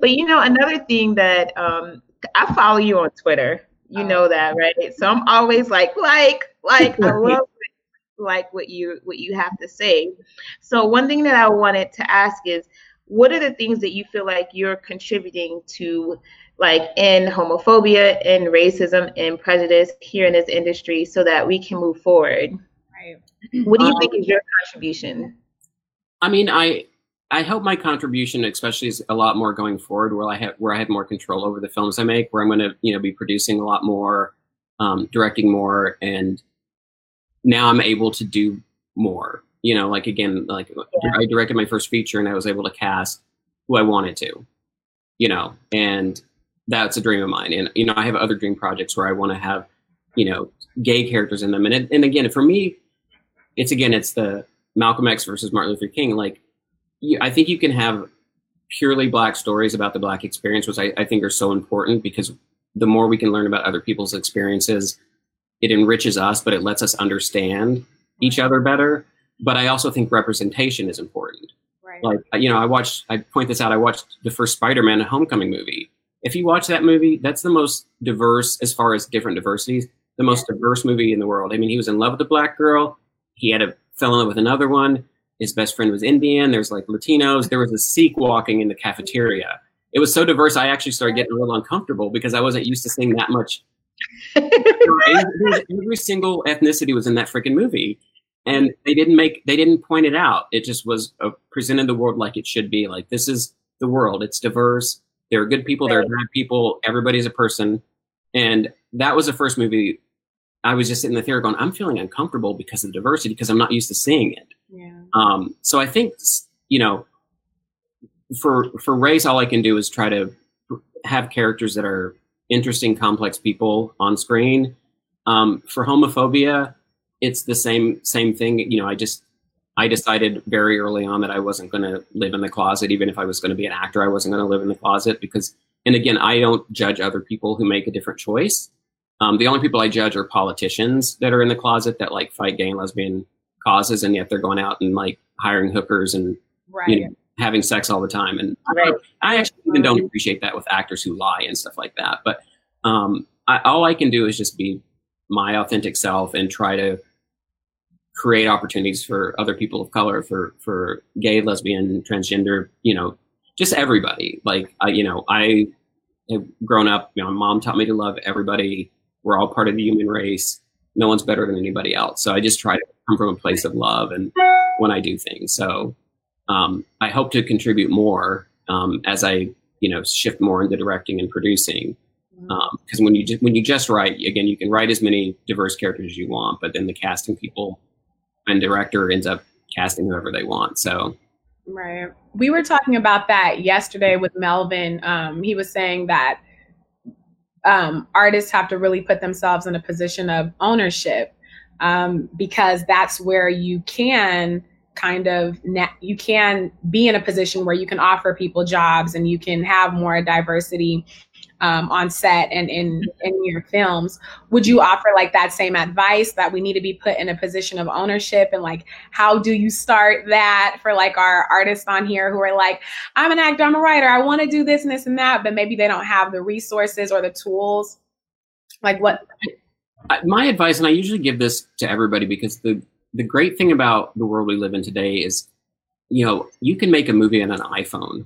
But you know, another thing that um I follow you on Twitter. You know that, right? So I'm always like, like, like I love like what you what you have to say. So one thing that I wanted to ask is what are the things that you feel like you're contributing to like in homophobia and racism and prejudice here in this industry so that we can move forward? Right. What do you um, think is your contribution? I mean, I I hope my contribution, especially, is a lot more going forward, where I have where I have more control over the films I make, where I'm going to you know be producing a lot more, um, directing more, and now I'm able to do more. You know, like again, like yeah. I directed my first feature, and I was able to cast who I wanted to. You know, and that's a dream of mine. And you know, I have other dream projects where I want to have you know gay characters in them, and it, and again, for me, it's again, it's the Malcolm X versus Martin Luther King, like you, I think you can have purely black stories about the black experience, which I, I think are so important because the more we can learn about other people's experiences, it enriches us, but it lets us understand each other better. But I also think representation is important. Right. Like you know, I watched. I point this out. I watched the first Spider-Man Homecoming movie. If you watch that movie, that's the most diverse as far as different diversities. The most diverse movie in the world. I mean, he was in love with a black girl. He had a fell in love with another one. His best friend was Indian. There's like Latinos. There was a Sikh walking in the cafeteria. It was so diverse. I actually started getting a little uncomfortable because I wasn't used to seeing that much. Every single ethnicity was in that freaking movie, and they didn't make they didn't point it out. It just was uh, presented the world like it should be. Like this is the world. It's diverse. There are good people. There are bad people. Everybody's a person, and that was the first movie I was just sitting in the theater going, I'm feeling uncomfortable because of the diversity because I'm not used to seeing it. Yeah. Um, so I think you know, for for race, all I can do is try to have characters that are interesting, complex people on screen. Um, for homophobia, it's the same same thing. You know, I just I decided very early on that I wasn't going to live in the closet, even if I was going to be an actor. I wasn't going to live in the closet because, and again, I don't judge other people who make a different choice. Um, the only people I judge are politicians that are in the closet that like fight gay and lesbian causes, and yet they're going out and like hiring hookers and right. you know, having sex all the time. And right. I, I actually even don't appreciate that with actors who lie and stuff like that. But um, I, all I can do is just be my authentic self and try to create opportunities for other people of color, for for gay, lesbian, transgender, you know, just everybody. Like I, you know, I have grown up. You know, my mom taught me to love everybody we're all part of the human race. No one's better than anybody else. So I just try to come from a place of love and when I do things. So um, I hope to contribute more um, as I, you know, shift more into directing and producing. Because um, when you when you just write, again, you can write as many diverse characters as you want, but then the casting people and director ends up casting whoever they want. So Right. We were talking about that yesterday with Melvin. Um, he was saying that um, artists have to really put themselves in a position of ownership um, because that's where you can kind of you can be in a position where you can offer people jobs and you can have more diversity um, on set and in in your films. Would you offer like that same advice that we need to be put in a position of ownership and like how do you start that for like our artists on here who are like i'm an actor i'm a writer i want to do this and this and that but maybe they don't have the resources or the tools? Like what? My advice and i usually give this to everybody because the the great thing about the world we live in today is you know you can make a movie on an iphone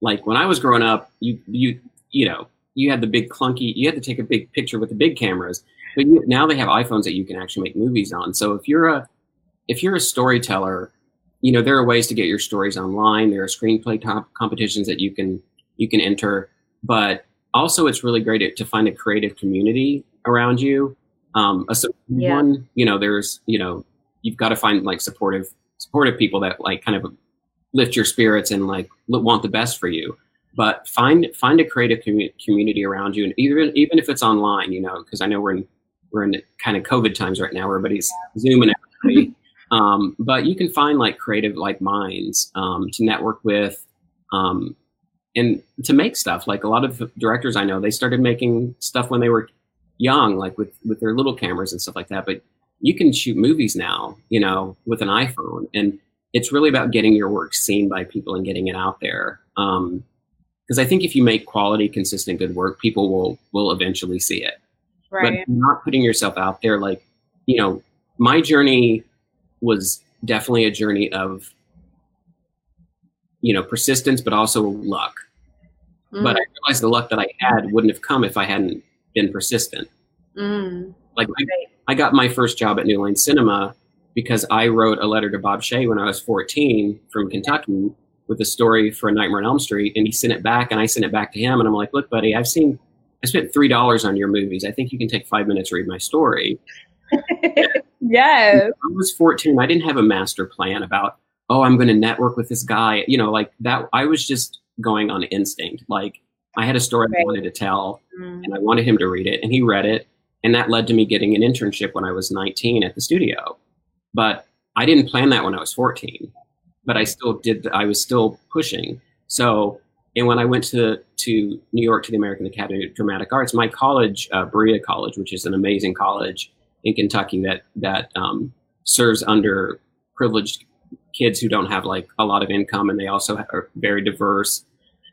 like when i was growing up you you you know you had the big clunky, you had to take a big picture with the big cameras. But you, now they have iPhones that you can actually make movies on. So if you're a if you're a storyteller, you know there are ways to get your stories online. There are screenplay top competitions that you can you can enter. But also, it's really great to find a creative community around you. Um, a yeah. one, you know, there's you know you've got to find like supportive supportive people that like kind of lift your spirits and like want the best for you but find find a creative community around you, and even even if it's online, you know, because I know we're in we're in kind of COVID times right now. Everybody's zooming everybody, um, but you can find like creative like minds um, to network with. um, and to make stuff. Like a lot of directors I know, they started making stuff when they were young, like with with their little cameras and stuff like that. But you can shoot movies now, you know, with an iPhone, and it's really about getting your work seen by people and getting it out there. Um, because I think if you make quality, consistent, good work, people will will eventually see it. Right. But not putting yourself out there, like you know, my journey was definitely a journey of you know persistence, but also luck. Mm. But I realized the luck that I had wouldn't have come if I hadn't been persistent. Mm. Like I, I got my first job at New Line Cinema because I wrote a letter to Bob Shaye when I was 14 from Kentucky with a story for a Nightmare on Elm Street, and he sent it back, and I sent it back to him, and I'm like, "Look, buddy, I've seen, I spent three dollars on your movies. I think you can take five minutes to read my story." yes. I was 14. I didn't have a master plan about, oh, I'm going to network with this guy. You know, like that. I was just going on instinct. Like I had a story right. I wanted to tell, mm. and I wanted him to read it, and he read it, and that led to me getting an internship when I was 19 at the studio. But I didn't plan that when I was 14 but I still did. I was still pushing. So, and when I went to to New York to the American Academy of Dramatic Arts, my college, uh, Berea College, which is an amazing college in Kentucky that that um, serves under privileged kids who don't have like a lot of income, and they also are very diverse.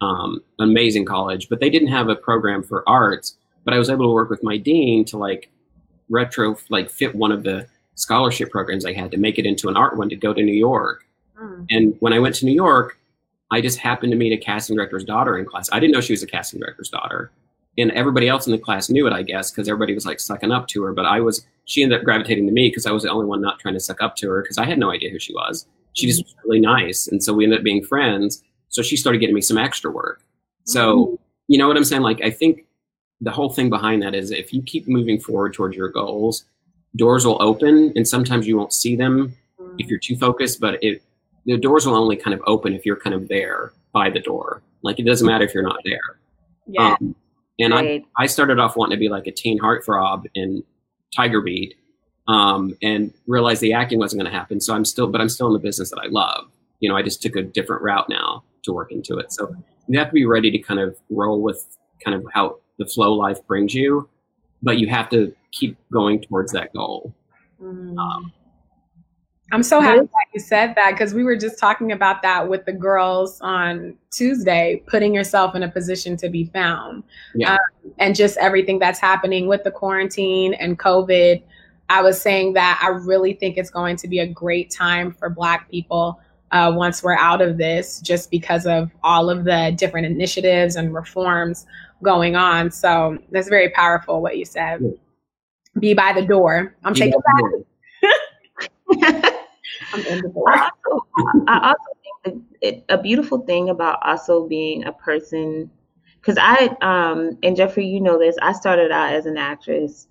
Um, amazing college, but they didn't have a program for arts. But I was able to work with my dean to like retro like fit one of the scholarship programs I had to make it into an art one to go to New York Mm. And when I went to New York, I just happened to meet a casting director's daughter in class. I didn't know she was a casting director's daughter. And everybody else in the class knew it, I guess, because everybody was like sucking up to her. But I was, she ended up gravitating to me because I was the only one not trying to suck up to her because I had no idea who she was. She just was really nice. And so we ended up being friends. So she started getting me some extra work. So, mm. you know what I'm saying? Like, I think the whole thing behind that is if you keep moving forward towards your goals, doors will open and sometimes you won't see them if you're too focused, but it, the doors will only kind of open if you're kind of there by the door. Like it doesn't matter if you're not there. Yeah. Um, and right. I, I started off wanting to be like a teen heartthrob in Tiger Beat, um, and realized the acting wasn't going to happen. So I'm still, but I'm still in the business that I love. You know, I just took a different route now to work into it. So you have to be ready to kind of roll with kind of how the flow life brings you, but you have to keep going towards that goal. Mm. Um, I'm so happy that you said that because we were just talking about that with the girls on Tuesday, putting yourself in a position to be found. Yeah. Um, and just everything that's happening with the quarantine and COVID. I was saying that I really think it's going to be a great time for Black people uh, once we're out of this, just because of all of the different initiatives and reforms going on. So that's very powerful what you said. Yeah. Be by the door. I'm Be taking that. I also, I also think it, a beautiful thing about also being a person, because I, um, and Jeffrey, you know this, I started out as an actress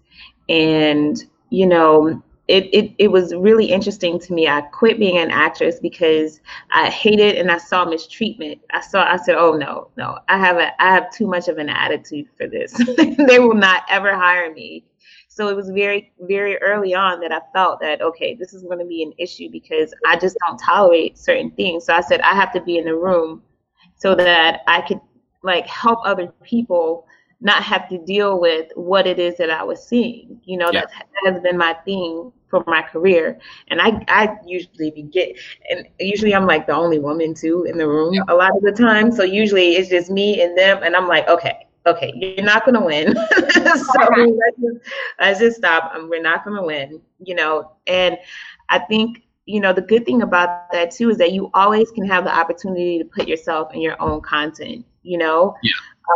and, you know, it, it, it was really interesting to me. I quit being an actress because I hated and I saw mistreatment. I saw I said, "Oh no, no, I have a I have too much of an attitude for this. they will not ever hire me." So it was very, very early on that I felt that, okay, this is going to be an issue because I just don't tolerate certain things. So I said, I have to be in the room so that I could like help other people not have to deal with what it is that I was seeing. You know, yeah. that has been my thing for my career. And I, I usually get, and usually I'm like the only woman too in the room yeah. a lot of the time. So usually it's just me and them. And I'm like, okay, okay, you're not going to win. so let's, just, let's just stop. Um, we're not going to win, you know. And I think, you know, the good thing about that too is that you always can have the opportunity to put yourself in your own content, you know. Yeah.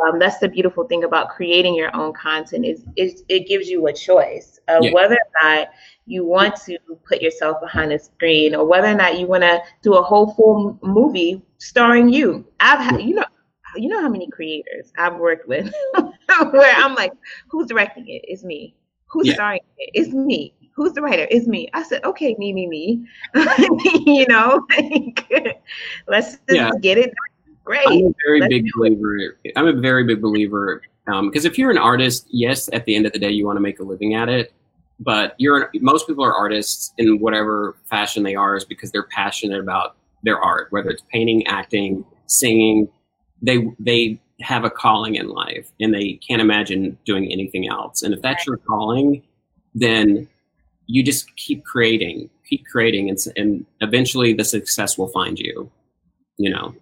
Um, that's the beautiful thing about creating your own content is, is it gives you a choice of yeah. whether or not you want to put yourself behind a screen or whether or not you want to do a whole full movie starring you. I've had, you know, you know how many creators I've worked with where I'm like, who's directing it? It's me. Who's yeah. starring it? It's me. Who's the writer? It's me. I said, okay, me, me, me. you know, like, let's just yeah. get it Great. I'm a very let's big believer. I'm a very big believer because um, if you're an artist, yes, at the end of the day, you want to make a living at it. But you're most people are artists in whatever fashion they are, is because they're passionate about their art, whether it's painting, acting, singing, they they have a calling in life and they can't imagine doing anything else. And if that's your calling, then you just keep creating, keep creating, and, and eventually the success will find you. You know.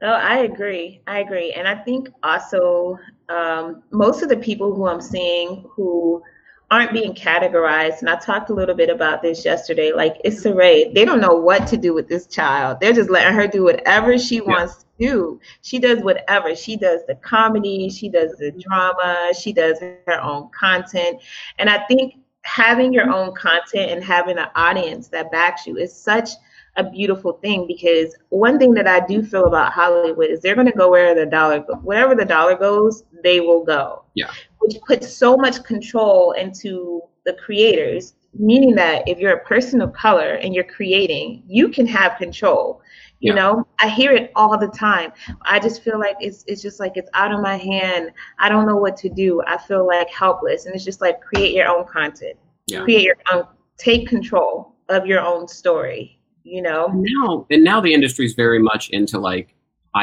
Oh, I agree. I agree, and I think also um, most of the people who I'm seeing who aren't being categorized, and I talked a little bit about this yesterday. Like Issa Rae, they don't know what to do with this child. They're just letting her do whatever she yeah. wants to do. She does whatever. She does the comedy, she does the mm-hmm. drama, she does her own content, and I think having your own content and having an audience that backs you is such a beautiful thing because one thing that I do feel about Hollywood is they're going to go where the dollar goes. Wherever the dollar goes, they will go. Yeah. Which puts so much control into the creators, meaning that if you're a person of color and you're creating, you can have control. You yeah. know, I hear it all the time. I just feel like it's it's just like it's out of my hand. I don't know what to do. I feel like helpless. And it's just like create your own content. Yeah. Create your own take control of your own story you know? Now and now the industry is very much into like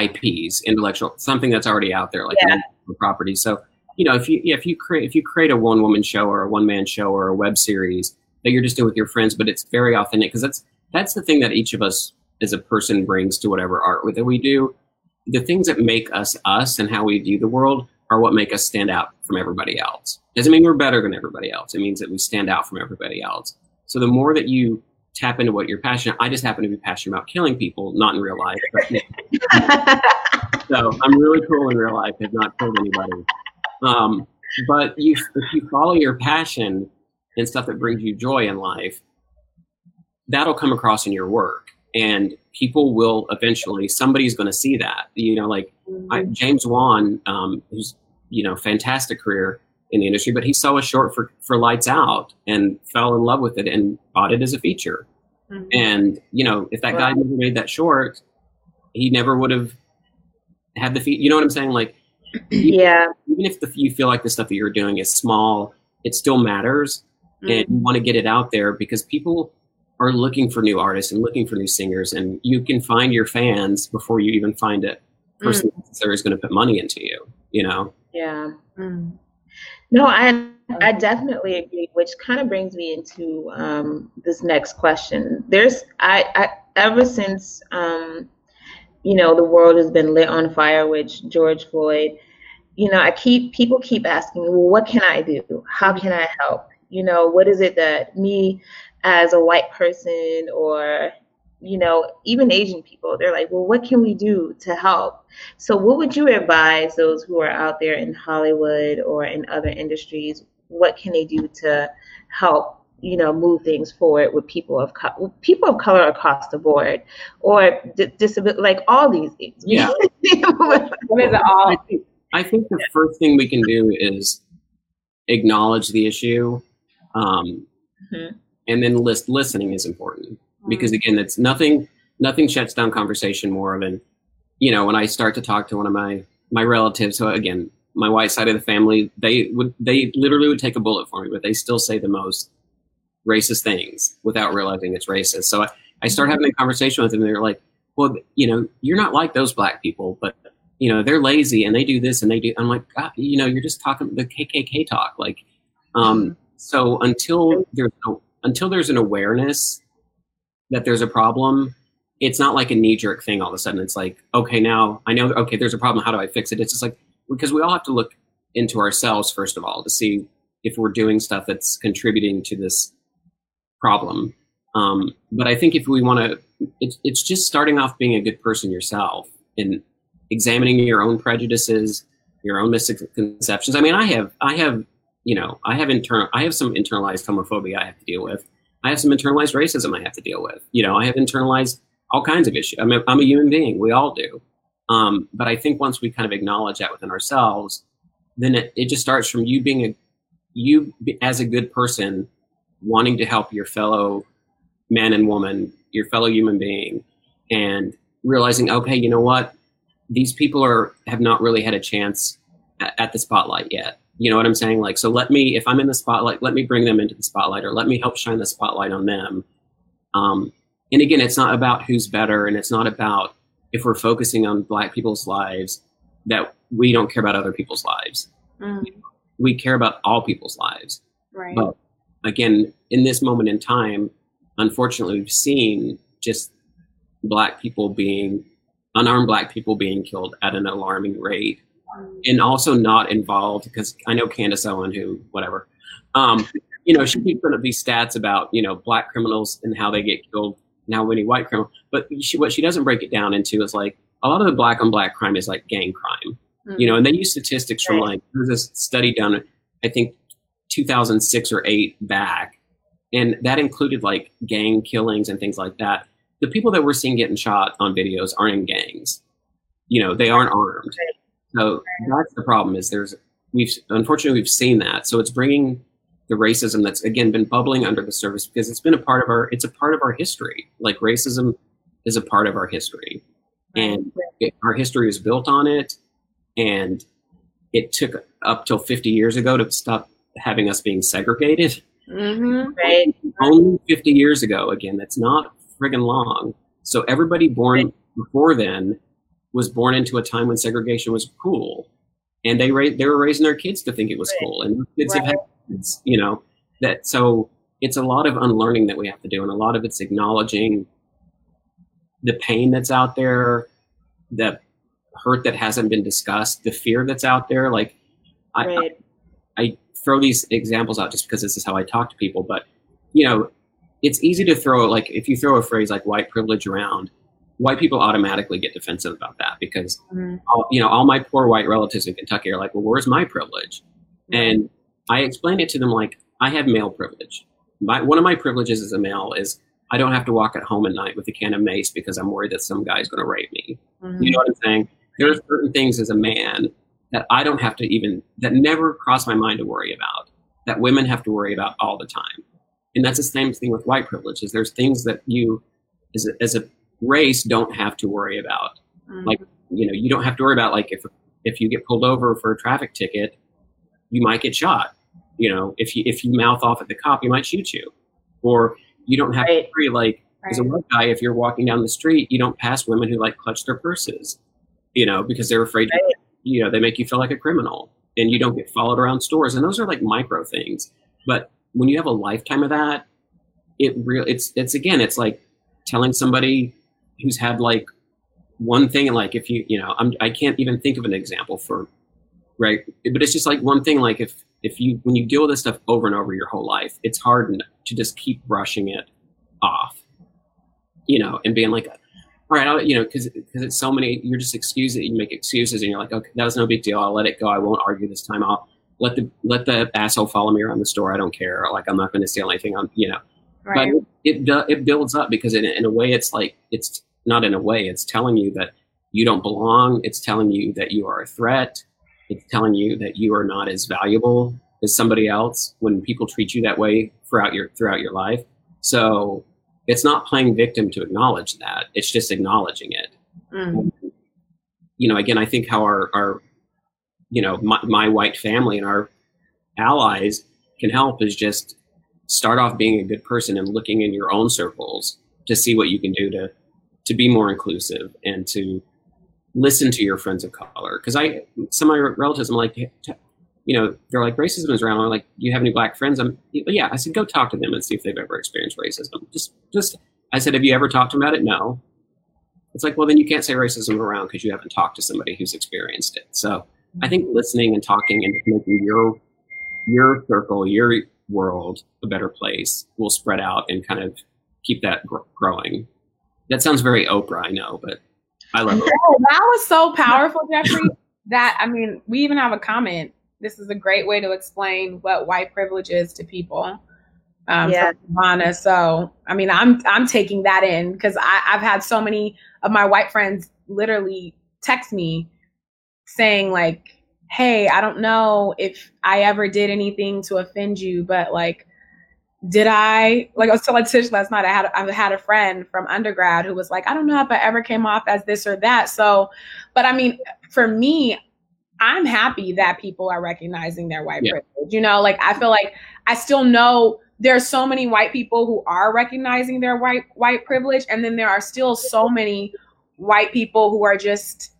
ips intellectual something that's already out there like yeah. property. So you know if you if you create if you create a one woman show or a one man show or a web series that you're just doing with your friends but it's very authentic because that's that's the thing that each of us as a person brings to whatever art that we do. The things that make us us and how we view the world are what make us stand out from everybody else. Doesn't mean we're better than everybody else. It means that we stand out from everybody else. So the more that you tap into what you're passionate. I just happen to be passionate about killing people, not in real life. so I'm really cool in real life. I've not killed anybody. Um, but you, if you follow your passion and stuff that brings you joy in life, that'll come across in your work, and people will eventually. Somebody's going to see that. You know, like mm-hmm. I, James Wan, um, who's you know fantastic career in the industry, but he saw a short for, for Lights Out and fell in love with it and bought it as a feature. Mm-hmm. And, you know, if that wow. guy never made that short, he never would have had the feet. You know what I'm saying? Like, yeah. Even if the, you feel like the stuff that you're doing is small, it still matters. Mm-hmm. And you want to get it out there because people are looking for new artists and looking for new singers. And you can find your fans before you even find a person mm-hmm. that is going to put money into you, you know? Yeah. Mm. No, I I definitely agree, which kind of brings me into um, this next question. There's I, I ever since um, you know the world has been lit on fire with George Floyd. You know, I keep people keep asking me, well, what can I do? How can I help? You know, what is it that me as a white person or you know, even Asian people, they're like, well, what can we do to help? So, what would you advise those who are out there in Hollywood or in other industries? What can they do to help, you know, move things forward with people of co- people of color across the board, or d- disability, like all these things? Yeah. what is it all? I think, I think the first thing we can do is acknowledge the issue, um, mm-hmm. and then list listening is important because mm. again, it's nothing. Nothing shuts down conversation more than, you know, when I start to talk to one of my my relatives. So again, my white side of the family, they would they literally would take a bullet for me, but they still say the most racist things without realizing it's racist. So I, I start having a conversation with them. And they're like, well, you know, you're not like those black people, but you know, they're lazy and they do this and they do. I'm like, God, you know, you're just talking the KKK talk. Like, um, so until there's no, until there's an awareness that there's a problem, it's not like a knee jerk thing all of a sudden. It's like, okay, now I know, okay, there's a problem. How do I fix it? It's just like, because we all have to look into ourselves, first of all, to see if we're doing stuff that's contributing to this problem. Um, but I think if we want to, it's, it's just starting off being a good person yourself and examining your own prejudices, your own misconceptions. I mean, I have, I have, you know, I have internal, I have some internalized homophobia I have to deal with. I have some internalized racism I have to deal with. You know, I have internalized all kinds of issues. I'm a, I'm a human being. We all do. Um, but I think once we kind of acknowledge that within ourselves, then it, it just starts from you being a you as a good person wanting to help your fellow man and woman, your fellow human being, and realizing, okay, you know what, these people are have not really had a chance at, at the spotlight yet. You know what I'm saying? Like, so let me, if I'm in the spotlight, let me bring them into the spotlight or let me help shine the spotlight on them. Um, and again, it's not about who's better and it's not about if we're focusing on black people's lives that we don't care about other people's lives. Mm, We care about all people's lives. right. But again, in this moment in time, unfortunately, we've seen just black people being unarmed black people being killed at an alarming rate, and also not involved because I know Candace Owen, who whatever, um, you know, she keeps putting up these stats about you know black criminals and how they get killed, and how many white criminals. But she, what she doesn't break it down into is like a lot of the black on black crime is like gang crime mm, you know, and they use statistics from Right. like there's this study done, I think, 2006 or eight back, and that included like gang killings and things like that. The people that we're seeing getting shot on videos aren't in gangs, you know, they aren't armed. So that's the problem. Is there's we've unfortunately we've seen that, so it's bringing the racism that's again been bubbling under the surface because it's been a part of our it's a part of our history. Like racism is a part of our history, and it, our history is built on it. And it took up till 50 years ago to stop having us being segregated. Mhm, Right. only 50 years ago again that's not friggin' long. So everybody born before then was born into a time when segregation was cool and they ra- they were raising their kids to think it was Right. cool and kids have had kids you know that so it's a lot of unlearning that we have to do and a lot of it's acknowledging the pain that's out there the hurt that hasn't been discussed the fear that's out there like I, Right. I throw these examples out just because this is how I talk to people, but you know, it's easy to throw like if you throw a phrase like white privilege around, white people automatically get defensive about that because mm, all, you know all my poor white relatives in Kentucky are like, well, where's my privilege? And I explain it to them like I have male privilege. My one of my privileges as a male is I don't have to walk at home at night with a can of mace because I'm worried that some guy's going to rape me. mhm, You know what I'm saying? There are certain things as a man that I don't have to even, that never cross my mind to worry about, that women have to worry about all the time. And that's the same thing with white privilege. Is There's things that you, as a, as a race, don't have to worry about. mhm, like, You know, you don't have to worry about, like, if, if you get pulled over for a traffic ticket, you might get shot. You know, if you, if you mouth off at the cop, he might shoot you. Or you don't have Right. to worry, like, as a white guy, if you're walking down the street, you don't pass women who like clutch their purses, you know, because they're afraid, Right. you know, they make you feel like a criminal and you don't get followed around stores. And those are like micro things. But when you have a lifetime of that, it real it's it's again, it's like telling somebody who's had like one thing like if you you know, I'm I can't even think of an example for right. But it's just like one thing like if if you when you deal with this stuff over and over your whole life, it's hard to just keep brushing it off you know, and being like, all right, I'll, you know, because because it's so many, you're just excuses. You make excuses, and you're like, okay, that was no big deal. I'll let it go. I won't argue this time. I'll let the let the asshole follow me around the store. I don't care. Like I'm not going to steal anything. On you know, right. but it do- it builds up because in, in a way, it's like it's not in a way. It's telling you that you don't belong. It's telling you that you are a threat. It's telling you that you are not as valuable as somebody else when people treat you that way throughout your throughout your life. So it's not playing victim to acknowledge that. It's just acknowledging it. Mm, You know, again, I think how our, our you know, my, my white family and our allies can help is just start off being a good person and looking in your own circles to see what you can do to to be more inclusive and to listen to your friends of color. Because I, some of my relatives, I'm like, you know, they're like racism is around. I'm like, do you have any black friends? I'm yeah. I said, go talk to them and see if they've ever experienced racism. Just, just. I said, have you ever talked to them about it? No. It's like, well, then you can't say racism around because you haven't talked to somebody who's experienced it. So I mm-hmm. think listening and talking and making your your circle, your world a better place We'll spread out and kind of keep that gr- growing. That sounds very Oprah, I know, but I love it. That was so powerful, Jeffrey. that I mean, we even have a comment. This is a great way to explain what white privilege is to people. Um, Yeah. from Ivana. So, I mean, I'm I'm taking that in because I've had so many of my white friends literally text me saying like, "Hey, I don't know if I ever did anything to offend you, but like." Did I like I was telling Tish last night? I had I had a friend from undergrad who was like, I don't know if I ever came off as this or that. So, but I mean, for me, I'm happy that people are recognizing their white Yeah. privilege. You know, like I feel like I still know there's so many white people who are recognizing their white white privilege, and then there are still so many white people who are just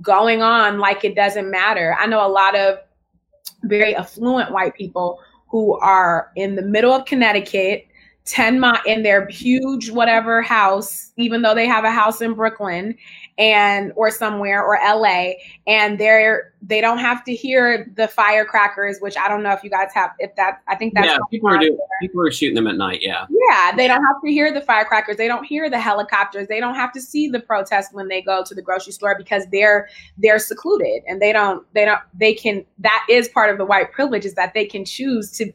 going on like it doesn't matter. I know a lot of very affluent white people who are in the middle of Connecticut 10 mi in their huge whatever house even though they have a house in brooklyn and or somewhere or la and they're they don't have to hear the firecrackers which i don't know if you guys have if that i think that's yeah people are doing, people are shooting them at night yeah. Yeah they don't have to hear the firecrackers they don't hear the helicopters they don't have to see the protest when they go to the grocery store because they're they're secluded and they don't they don't they can that is part of the white privilege is that they can choose to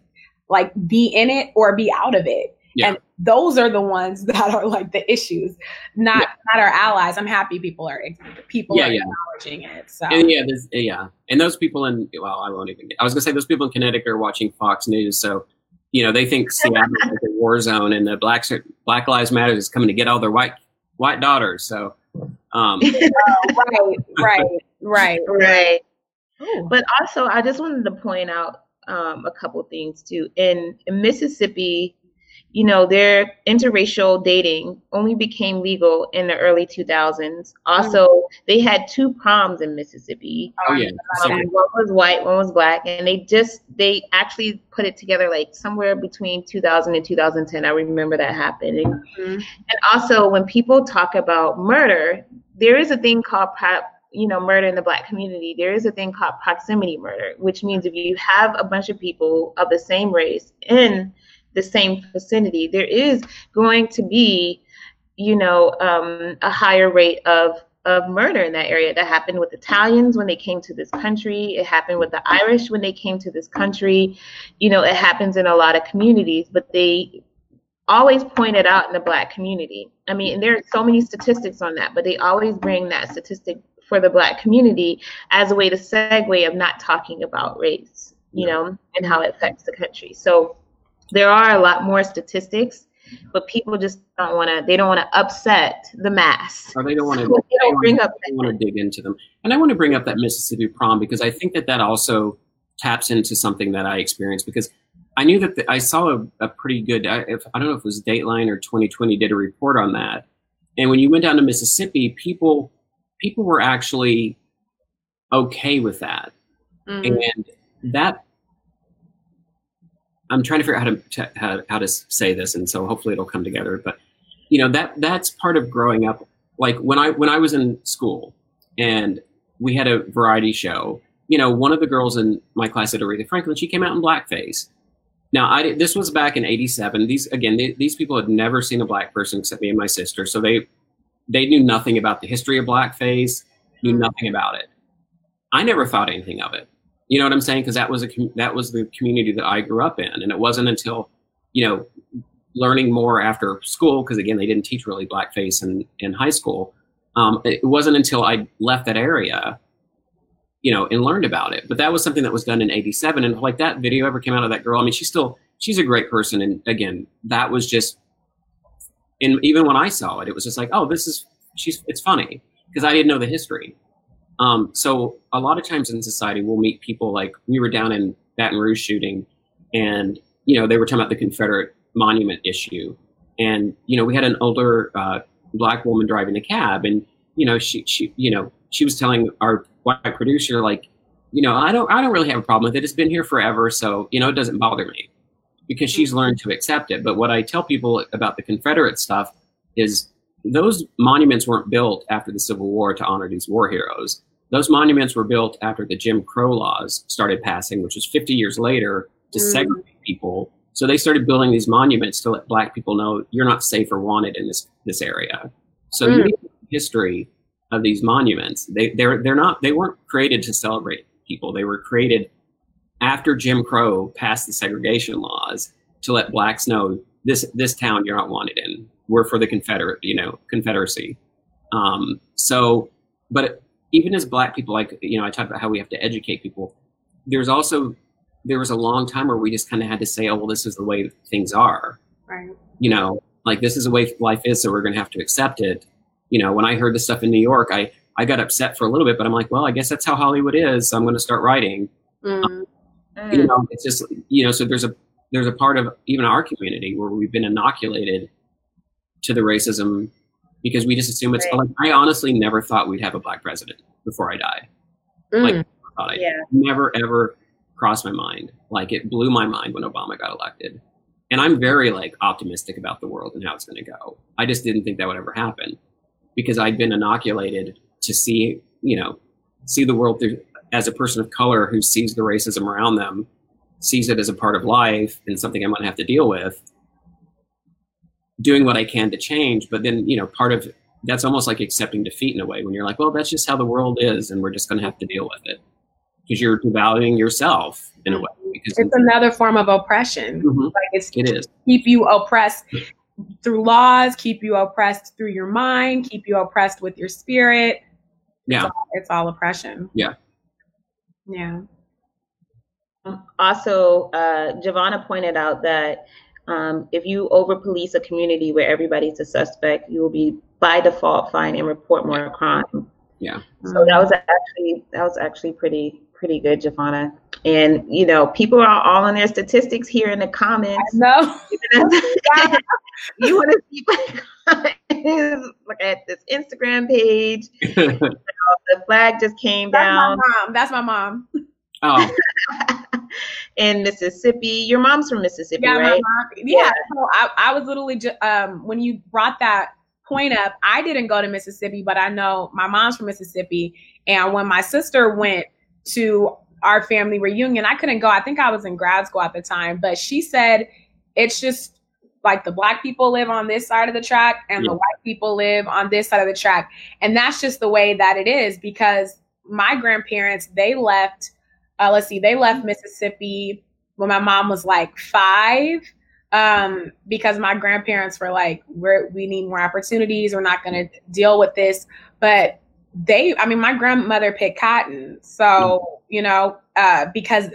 like be in it or be out of it yeah. And those are the ones that are like the issues, not yeah. not our allies. I'm happy people are people yeah, are acknowledging it. So and yeah, yeah, and those people in well, I won't even. I was gonna say those people in Connecticut are watching Fox News, so you know they think Seattle is a war zone, and the Black Black Lives Matter is coming to get all their white white daughters. So, um, oh, right, right, right, right. But also, I just wanted to point out um, a couple things too. In, in Mississippi, you know, their interracial dating only became legal in the early 2000s. Also, mm-hmm. they had two proms in Mississippi. Oh yeah, um, one was white, one was black, and they just they actually put it together like somewhere between 2000 and 2010. I remember that happening. Mm-hmm. And also, when people talk about murder, there is a thing called prop you know, murder in the black community, there is a thing called proximity murder, which means if you have a bunch of people of the same race in the same vicinity, there is going to be, you know, um, a higher rate of of murder in that area. That happened with Italians when they came to this country. It happened with the Irish when they came to this country. You know, it happens in a lot of communities, but they always point it out in the black community. I mean, there are so many statistics on that, but they always bring that statistic for the black community as a way to segue of not talking about race, you know, and how it affects the country. So there are a lot more statistics, but people just don't want to. They don't want to upset the mass. Or they don't want to. So they don't bring up. They want to dig into them. And I want to bring up that Mississippi prom because I think that that also taps into something that I experienced because I knew that the, I saw a, a pretty good. I, if, I don't know if it was Dateline or 2020 did a report on that. And when you went down to Mississippi, people people were actually okay with that, mm-hmm. and that I'm trying to figure out how to, how, how to say this, and so hopefully it'll come together. But you know that that's part of growing up. Like when I when I was in school, and we had a variety show. You know, one of the girls in my class at Aretha Franklin, she came out in blackface. Now, I this was back in '87. These again, they, these people had never seen a black person except me and my sister, so they they knew nothing about the history of blackface, knew mm-hmm. nothing about it. I never thought anything of it. You know what I'm saying? Because that was a that was the community that I grew up in, and it wasn't until you know learning more after school because again they didn't teach really blackface in in high school. Um, it wasn't until I left that area, you know, and learned about it. But that was something that was done in '87, and like that video ever came out of that girl. I mean, she's still she's a great person, and again, that was just. And even when I saw it, it was just like, oh, this is she's it's funny because I didn't know the history. Um, so a lot of times in society, we'll meet people like we were down in Baton Rouge shooting, and you know they were talking about the Confederate monument issue, and you know we had an older uh, black woman driving a cab, and you know she she you know she was telling our white producer like, you know I don't I don't really have a problem with it. It's been here forever, so you know it doesn't bother me because she's mm-hmm. learned to accept it. But what I tell people about the Confederate stuff is those monuments weren't built after the Civil War to honor these war heroes. Those monuments were built after the Jim Crow laws started passing, which was 50 years later to mm. segregate people. So they started building these monuments to let black people know you're not safe or wanted in this this area. So mm. history of these monuments. They they're they're not they weren't created to celebrate people. They were created after Jim Crow passed the segregation laws to let blacks know this this town you're not wanted in were for the Confederate, you know, Confederacy. Um, so, but even as Black people, like you know, I talked about how we have to educate people. There's also there was a long time where we just kind of had to say, oh well, this is the way things are. Right. You know, like this is the way life is, so we're going to have to accept it. You know, when I heard this stuff in New York, I I got upset for a little bit, but I'm like, well, I guess that's how Hollywood is. So I'm going to start writing. Mm. Um, you know, it's just you know, so there's a there's a part of even our community where we've been inoculated to the racism because we just assume it's Right. like I honestly never thought we'd have a black president before I died. Mm. Like I Yeah. never ever crossed my mind. Like it blew my mind when Obama got elected. And I'm very like optimistic about the world and how it's going to go. I just didn't think that would ever happen because I'd been inoculated to see, you know, see the world through as a person of color who sees the racism around them, sees it as a part of life and something I'm going to have to deal with, doing what I can to change. But then, you know, part of that's almost like accepting defeat in a way when you're like, well, that's just how the world is, and we're just going to have to deal with it because you're devaluing yourself in a way. Because It's another form of oppression. Mhm, Like it's it is. keep you oppressed through laws, keep you oppressed through your mind, keep you oppressed with your spirit. Yeah. It's all oppression. Yeah. Yeah. Also, uh, Giovanna pointed out that um, if you over police a community where everybody's a suspect, you will be by default fined and report more crime. Yeah. So that was actually that was actually pretty pretty good, Giovanna. And you know, people are all on their statistics here in the comments. no. you want to see my comments? Look at this Instagram page. The flag just came That's down my mom. That's my mom. Oh, in Mississippi. Your mom's from Mississippi, Yeah, my right? mom. Yeah. So I, I was literally just um when you brought that point up, I didn't go to Mississippi, but I know my mom's from Mississippi. And when my sister went to our family reunion, I couldn't go. I think I was in grad school at the time, but she said it's just like the black people live on this side of the track and Yeah. the white people live on this side of the track. And that's just the way that it is because my grandparents, they left, uh, let's see, they left Mississippi when my mom was like five um, because my grandparents were like, we're, we need more opportunities. We're not going to deal with this. But they, I mean, my grandmother picked cotton. So, you know, uh, because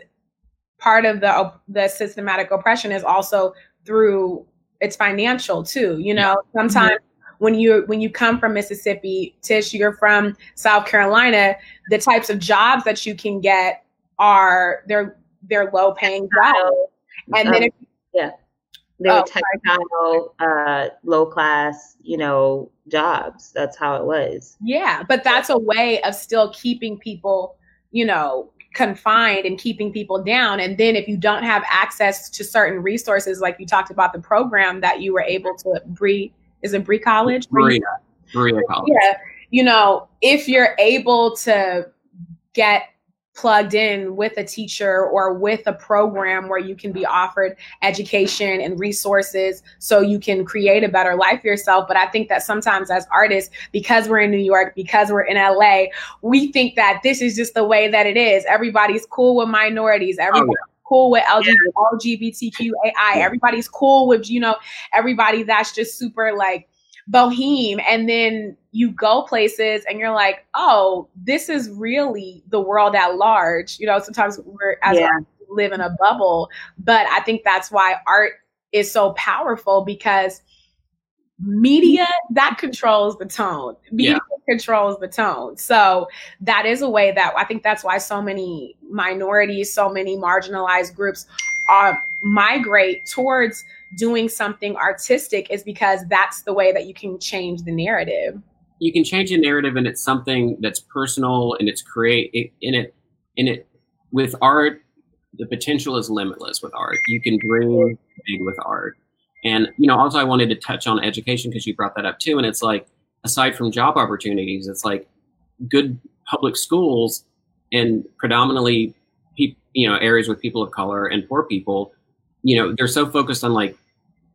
part of the, the systematic oppression is also through it's financial too. You know, sometimes when you when you come from Mississippi, Tish, you're from South Carolina, the types of jobs that you can get are they're they're low paying jobs. And then Um, if they were Oh, textile, uh, low class, you know, jobs. That's how it was. Yeah, but that's a way of still keeping people, you know, confined and keeping people down. And then if you don't have access to certain resources, like you talked about the program that you were able to Bree, is it Bree College? Bree- Maria, Maria College. Yeah, you know, if you're able to get plugged in with a teacher or with a program where you can be offered education and resources so you can create a better life for yourself. But I think that sometimes as artists, because we're in New York, because we're in LA, we think that this is just the way that it is. Everybody's cool with minorities. Oh, Everybody's cool with LG, LGBTQAI. Everybody's cool with, you know, everybody that's just super like boheme and then you go places and you're like oh this is really the world at large. You know sometimes we're as Yeah. artists, we live in a bubble but i think that's why art is so powerful because media that controls the tone. Media controls the tone. So that is a way that i think that's why so many minorities so many marginalized groups are migrate towards doing something artistic is because that's the way that you can change the narrative. You can change the narrative and it's something that's personal and it's create in it in it with art the potential is limitless with art. You can dream big with art. And you know also i wanted to touch on education because you brought that up too and it's like aside from job opportunities it's like good public schools and predominantly peop, you know areas with people of color and poor people you know they're so focused on like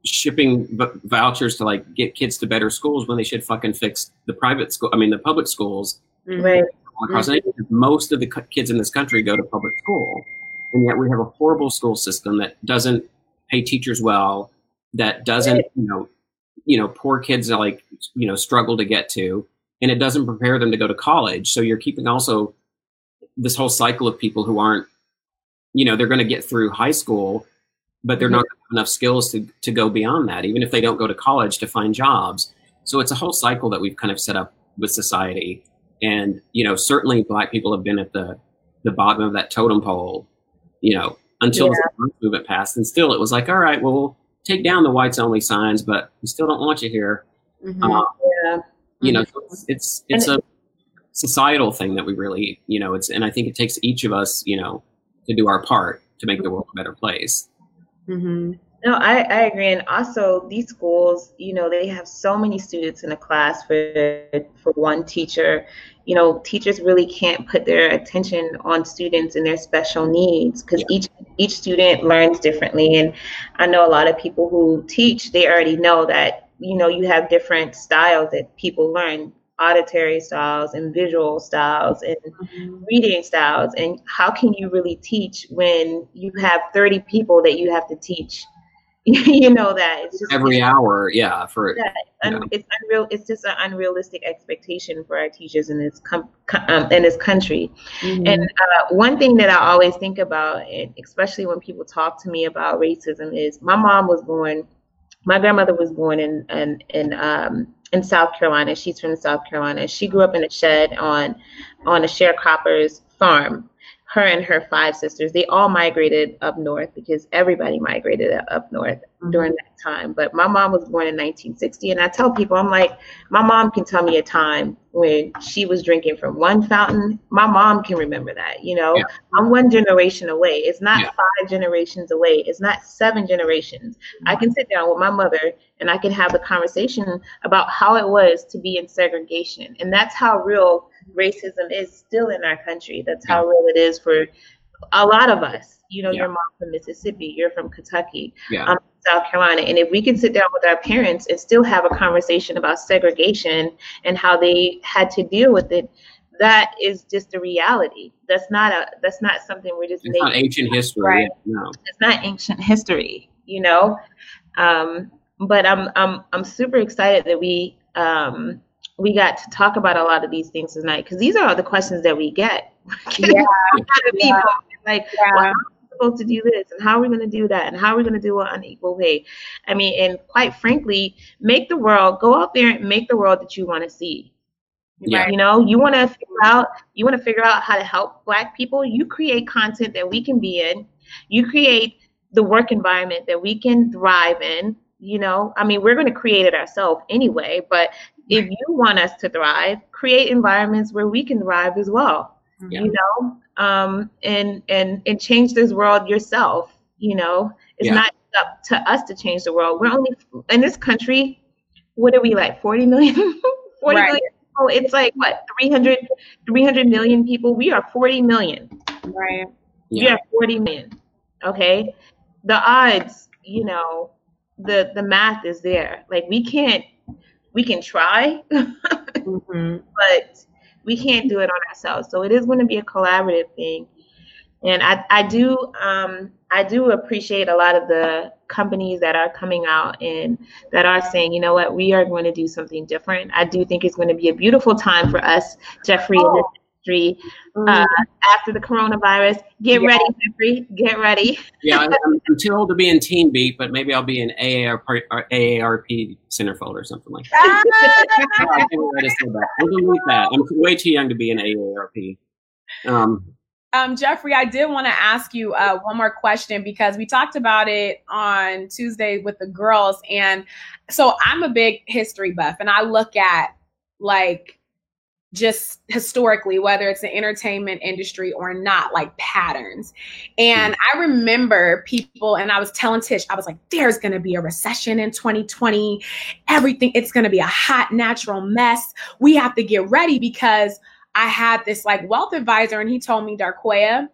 shipping v- vouchers to like get kids to better schools when they should fucking fix the private school. I mean, the public schools mm-hmm. Right. all across the nation. Most of the cu- kids in this country go to public school, and yet we have a horrible school system that doesn't pay teachers well. That doesn't, you know, you know, poor kids are like, you know, struggle to get to, and it doesn't prepare them to go to college. So you're keeping also this whole cycle of people who aren't, you know, they're going to get through high school, but they're not gonna have enough skills to to go beyond that, even if they don't go to college to find jobs. So it's a whole cycle that we've kind of set up with society. And, you know, certainly black people have been at the, the bottom of that totem pole, you know, until the movement passed. And still it was like, all right, well, we'll take down the whites only signs, but we still don't want you here. Mm-hmm. Uh, yeah. You know, mm-hmm. it's it's, it's a societal thing that we really, you know, it's and I think it takes each of us, you know, to do our part to make the world a better place. Mm-hmm. No, I, I agree. And also, these schools, you know, they have so many students in a class for for one teacher. You know, teachers really can't put their attention on students and their special needs because yeah. each each student learns differently. And I know a lot of people who teach, they already know that you know you have different styles that people learn auditory styles and visual styles and mm-hmm. reading styles and how can you really teach when you have 30 people that you have to teach you know that it's just every hour yeah for yeah, un- it's unreal it's just an unrealistic expectation for our teachers in this com- um, in this country mm-hmm. and uh, one thing that i always think about and especially when people talk to me about racism is my mom was born my grandmother was born in in, in um, in South Carolina. She's from South Carolina. She grew up in a shed on on a sharecropper's farm her and her five sisters, they all migrated up north because everybody migrated up north mm-hmm. during that time. But my mom was born in 1960, and I tell people, I'm like, my mom can tell me a time when she was drinking from one fountain. My mom can remember that. You know, yeah. I'm one generation away. It's not yeah. five generations away. It's not seven generations. Mm-hmm. I can sit down with my mother and I can have a conversation about how it was to be in segregation, and that's how real racism is still in our country. That's how real it is for a lot of us. You know, yeah. your mom from Mississippi, you're from Kentucky, yeah. um, South Carolina. And if we can sit down with our parents and still have a conversation about segregation and how they had to deal with it, that is just a reality. That's not a that's not something we're just it's making. not ancient history. Right? No. It's not ancient history, you know. Um, but I'm I'm I'm super excited that we um, we got to talk about a lot of these things tonight because these are all the questions that we get. yeah. yeah. Like, yeah. well, how are we supposed to do this? And how are we going to do that? And how are we going to do it on equal pay? I mean, and quite frankly, make the world, go out there and make the world that you want to see. Yeah. You know, you want to figure out, you want to figure out how to help Black people. You create content that we can be in. You create the work environment that we can thrive in you know i mean we're going to create it ourselves anyway but if you want us to thrive, create environments where we can thrive as well. Yeah. You know, um, and and and change this world yourself. You know, it's yeah. not up to us to change the world. We're only in this country. What are we like? 40 million? 40 right. million Oh, it's like what 300 300 million people we are 40 million right yeah. we are 40 million okay the odds you know the the math is there like we can't we can try, mm-hmm. but we can't do it on ourselves. So it is going to be a collaborative thing. And I, I do um, I do appreciate a lot of the companies that are coming out and that are saying, you know what, we are going to do something different. I do think it's going to be a beautiful time for us, Jeffrey, oh industry mm-hmm. uh, after the coronavirus. Get yeah. ready, Jeffrey. Get ready. yeah, I'm, I'm, too old to be in Teen Beat, but maybe I'll be in AARP, AARP centerfold or something like that. Ah! I'm delete that. I'm way too young to be in AARP. Um, um, Jeffrey, I did want to ask you uh, one more question because we talked about it on Tuesday with the girls. And so I'm a big history buff and I look at like just historically, whether it's the entertainment industry or not, like patterns. And mm-hmm. I remember people, and I was telling Tish, I was like, there's going to be a recession in 2020. Everything, it's going to be a hot, natural mess. We have to get ready because I had this like wealth advisor, and he told me, Darquoia,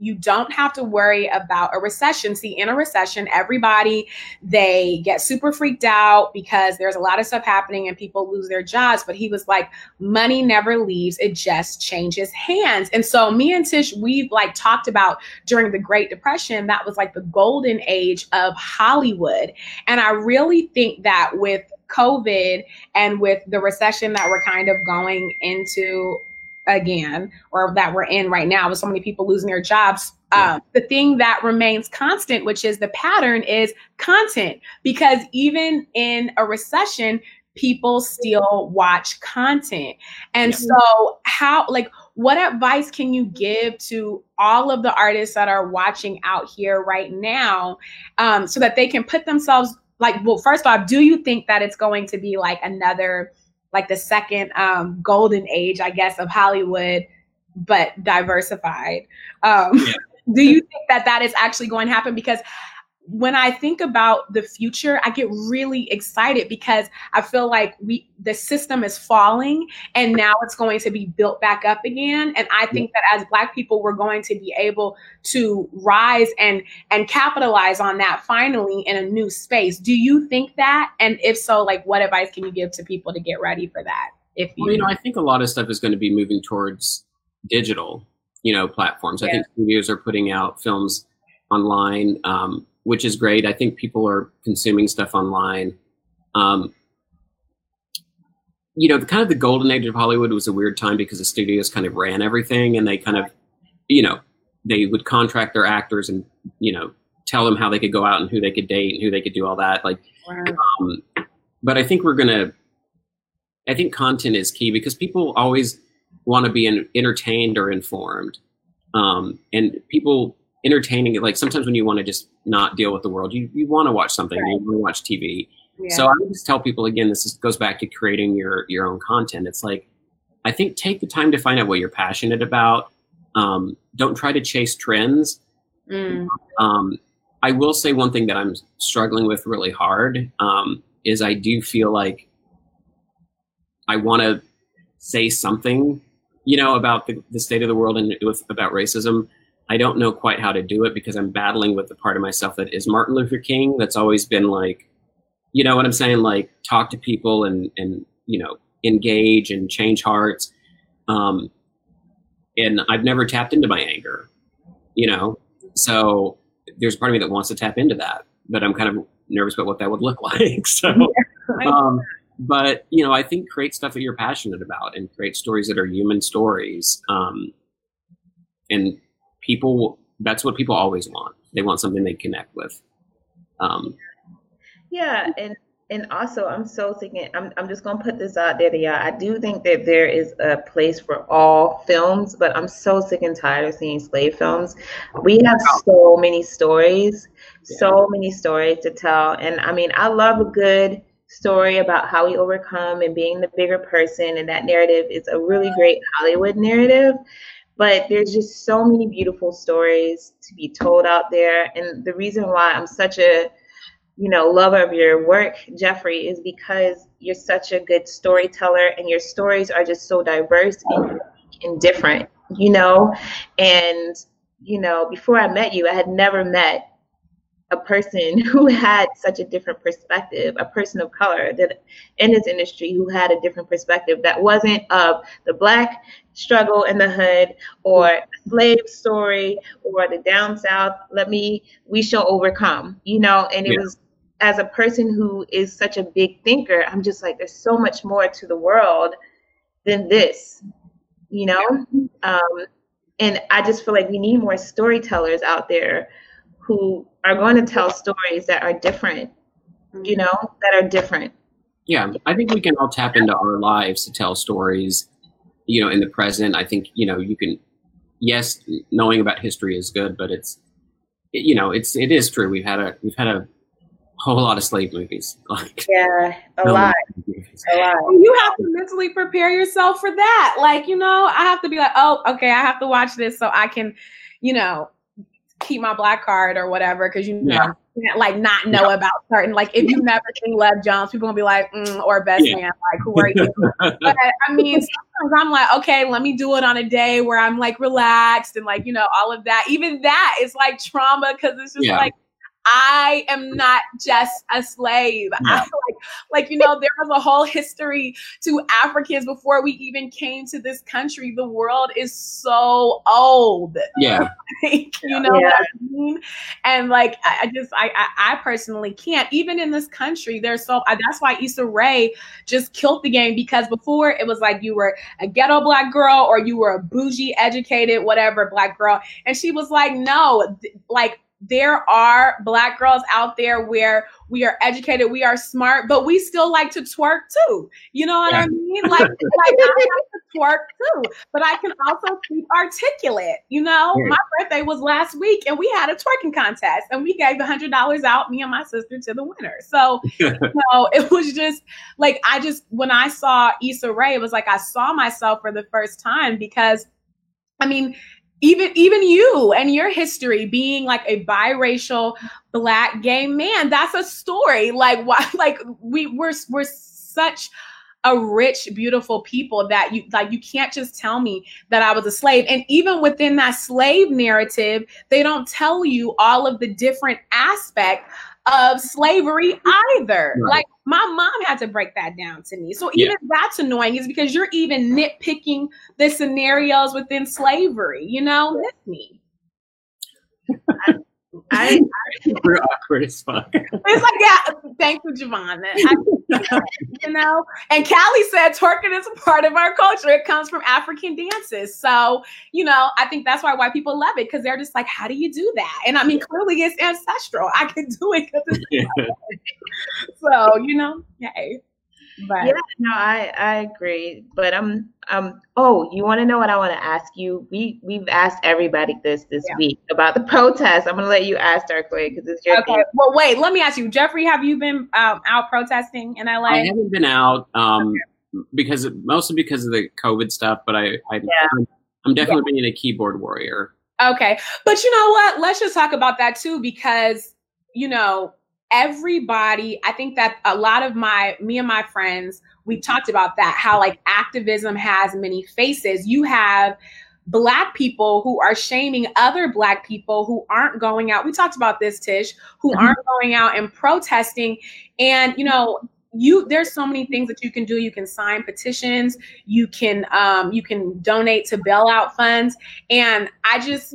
you don't have to worry about a recession. See, in a recession, everybody they get super freaked out because there's a lot of stuff happening and people lose their jobs. But he was like, money never leaves, it just changes hands. And so me and Tish, we've like talked about during the Great Depression, that was like the golden age of Hollywood. And I really think that with COVID and with the recession that we're kind of going into again or that we're in right now with so many people losing their jobs. Um, the thing that remains constant which is the pattern is content. Because even in a recession people still watch content. And yeah. so how like what advice can you give to all of the artists that are watching out here right now um, so that they can put themselves like well first off do you think that it's going to be like another like the second um golden age i guess of hollywood but diversified um yeah. do you think that that is actually going to happen because when I think about the future, I get really excited because I feel like we the system is falling and now it's going to be built back up again. And I think that as black people, we're going to be able to rise and and capitalize on that finally in a new space. Do you think that? And if so, like what advice can you give to people to get ready for that? If you, well, you know, I think a lot of stuff is going to be moving towards digital, you know, platforms. Yeah. I think studios are putting out films online. Um, which is great. I think people are consuming stuff online. Um, you know, the kind of the golden age of Hollywood was a weird time because the studios kind of ran everything, and they kind of, you know, they would contract their actors and you know tell them how they could go out and who they could date and who they could do all that. Like, wow. um, but I think we're gonna. I think content is key because people always want to be in, entertained or informed, um, and people entertaining. It like sometimes when you want to just not deal with the world, you, you want to watch something, right. you want to watch TV. Yeah. So I would just tell people again, this is, goes back to creating your your own content. It's like I think take the time to find out what you're passionate about. Um, don't try to chase trends. Mm. Um, I will say one thing that I'm struggling with really hard um, is I do feel like I want to say something, you know, about the, the state of the world and with about racism. I don't know quite how to do it because I'm battling with the part of myself that is Martin Luther King. That's always been like, you know what I'm saying? Like talk to people and and you know engage and change hearts. Um, and I've never tapped into my anger, you know. So there's a part of me that wants to tap into that, but I'm kind of nervous about what that would look like. so, um, but you know, I think create stuff that you're passionate about and create stories that are human stories. Um, and people that's what people always want. They want something they connect with. Um, yeah, and and also I'm so thinking I'm I'm just gonna put this out there to y'all. I do think that there is a place for all films, but I'm so sick and tired of seeing slave films. We have so many stories, so many stories to tell. And I mean I love a good story about how we overcome and being the bigger person and that narrative is a really great Hollywood narrative but there's just so many beautiful stories to be told out there. And the reason why i'm such a you know lover of your work jeffrey is because you're such a good storyteller and your stories are just so diverse and, and different you know? And you know before i met you i had never met a person who had such a different perspective, a person of color that in this industry who had a different perspective that wasn't of the black struggle in the hood or slave story or the down south. Let me, we shall overcome, you know, and it yeah. was as a person who is such a big thinker, I'm just like, there's so much more to the world than this, you know? Um, and I just feel like we need more storytellers out there who are going to tell stories that are different, you know, that are different. Yeah, I think we can all tap into our lives to tell stories, you know, in the present. I think, you know, you can, yes, knowing about history is good, but it's, you know, it's, it is true. We've had a, we've had a whole lot of slave movies. Like, yeah, a no lot. A lot. You have to mentally prepare yourself for that. Like, you know, I have to be like, oh, okay, I have to watch this so I can, you know, keep my black card or whatever because you know yeah. can't like not know yeah. about certain like if you never seen Love Jones, people gonna be like, mm, or Best yeah. Man, like who are you? but I mean, sometimes I'm like, okay, let me do it on a day where I'm like relaxed and like you know all of that. Even that is like trauma because it's just like I am not just a slave. No. I like, like, you know, there was a whole history to Africans before we even came to this country. The world is so old. Yeah. like, you know yeah. what I mean? And like, I, I just, I, I, I, personally can't. Even in this country, there's so, that's why Issa Rae just killed the game because before it was like you were a ghetto black girl or you were a bougie, educated, whatever black girl. And she was like, no, like, there are black girls out there where we are educated, we are smart, but we still like to twerk too. You know what yeah. I mean? Like, like I have to twerk too, but I can also keep articulate. You know, my birthday was last week and we had a twerking contest and we gave a hundred dollars out, me and my sister, to the winner. So, you know, it was just like I just when I saw Issa Rae, it was like I saw myself for the first time because I mean, even even you and your history being like a biracial black gay man that's a story. Like why like we we're we're such a rich beautiful people that you like you can't just tell me that i was a slave. And even within that slave narrative they don't tell you all of the different aspects of slavery either. Right. Like my mom had to break that down to me. So even yeah. that's annoying is because you're even nitpicking the scenarios within slavery, you know? Miss me. I, we're awkward as fuck. It's like, yeah, thank you, Javon. you know, and Callie said twerking is a part of our culture. It comes from African dances. So, you know, I think that's why white people love it because they're just like, how do you do that? And I mean, clearly it's ancestral. I can do it because it's yeah. so, you know, hey. But yeah, no, I I agree. But um um oh, you want to know what I want to ask you? We we've asked everybody this this yeah. week about the protest. I'm gonna let you ask Darquoia because it's your okay. Thing. Well, wait, let me ask you, Jeffrey. Have you been um, out protesting in LA? I haven't been out um okay. because of, mostly because of the COVID stuff. But I, I yeah. I'm, I'm definitely yeah. being a keyboard warrior. Okay, but you know what? Let's just talk about that too because you know everybody i think that a lot of my me and my friends we talked about that how like activism has many faces. You have black people who are shaming other black people who aren't going out. We talked about this tish who mm-hmm. aren't going out and protesting. And you know you there's so many things that you can do. You can sign petitions. You can um you can donate to bailout funds. And i just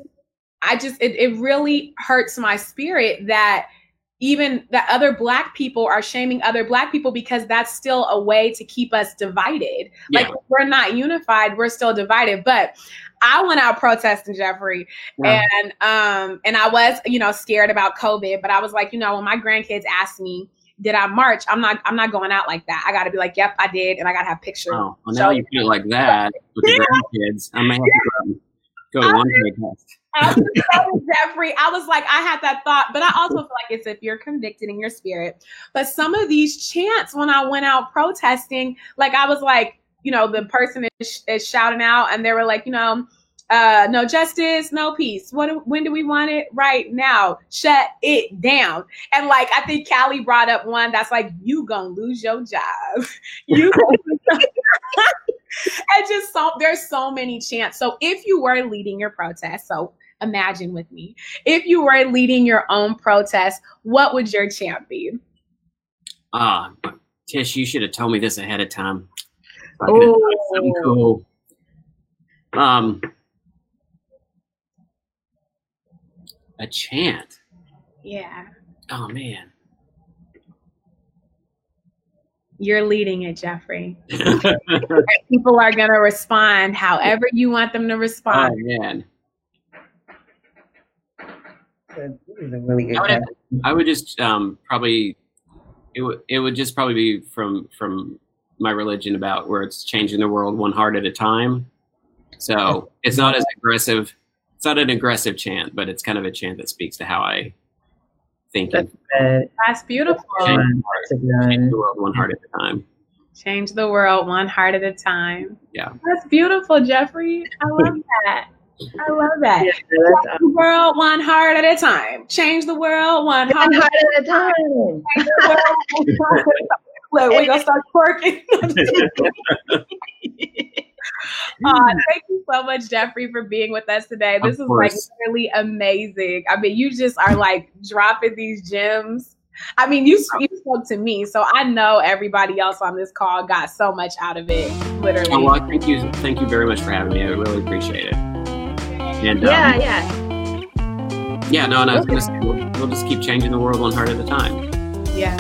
i just it, it really hurts my spirit that even that other black people are shaming other black people because that's still a way to keep us divided. Yeah. Like we're not unified, we're still divided. But I went out protesting Jeffrey yeah. and um and I was, you know, scared about COVID, but I was like, you know, when my grandkids asked me, did I march? I'm not I'm not going out like that. I gotta be like, yep, I did, and I gotta have pictures. Oh, well now so, you feel like that with the grandkids. I may have to go to one Jeffrey, I was like, I had that thought, but I also feel like it's if you're convicted in your spirit. But some of these chants, when I went out protesting, like I was like, you know, the person is, is shouting out, and they were like, you know, uh, no justice, no peace. What? When do we want it? Right now. Shut it down. And like I think Callie brought up one that's like, you gonna lose your job. you. and just so there's so many chants. So if you were leading your protest, so imagine with me. If you were leading your own protest, what would your chant be? Ah, uh, Tish, you should have told me this ahead of time. Oh, cool. Um, a chant. Yeah. Oh man. You're leading it, Jeffrey. People are going to respond however you want them to respond. Oh, man really good. I would, I would just um, probably it would it would just probably be from from my religion about where it's changing the world one heart at a time. So it's not as aggressive. It's not an aggressive chant, but it's kind of a chant that speaks to how I think. That's, That's beautiful. Change, change the world one heart at a time. Change the world one heart at a time. Yeah. That's beautiful, Jeffrey. I love that. I love that. Yeah, Change the world one heart at a time. Change the world one, one heart, at a time. Look, we're gonna start twerking. uh, thank you so much, Jeffrey, for being with us today. This of is course. like really amazing. I mean, you just are like dropping these gems. I mean, you you spoke to me, so I know everybody else on this call got so much out of it. Literally. Oh, well, thank you, thank you very much for having me. I really appreciate it. And yeah, um, yeah. Yeah, no, and I was gonna say, we'll, we'll just keep changing the world one heart at a time. Yeah.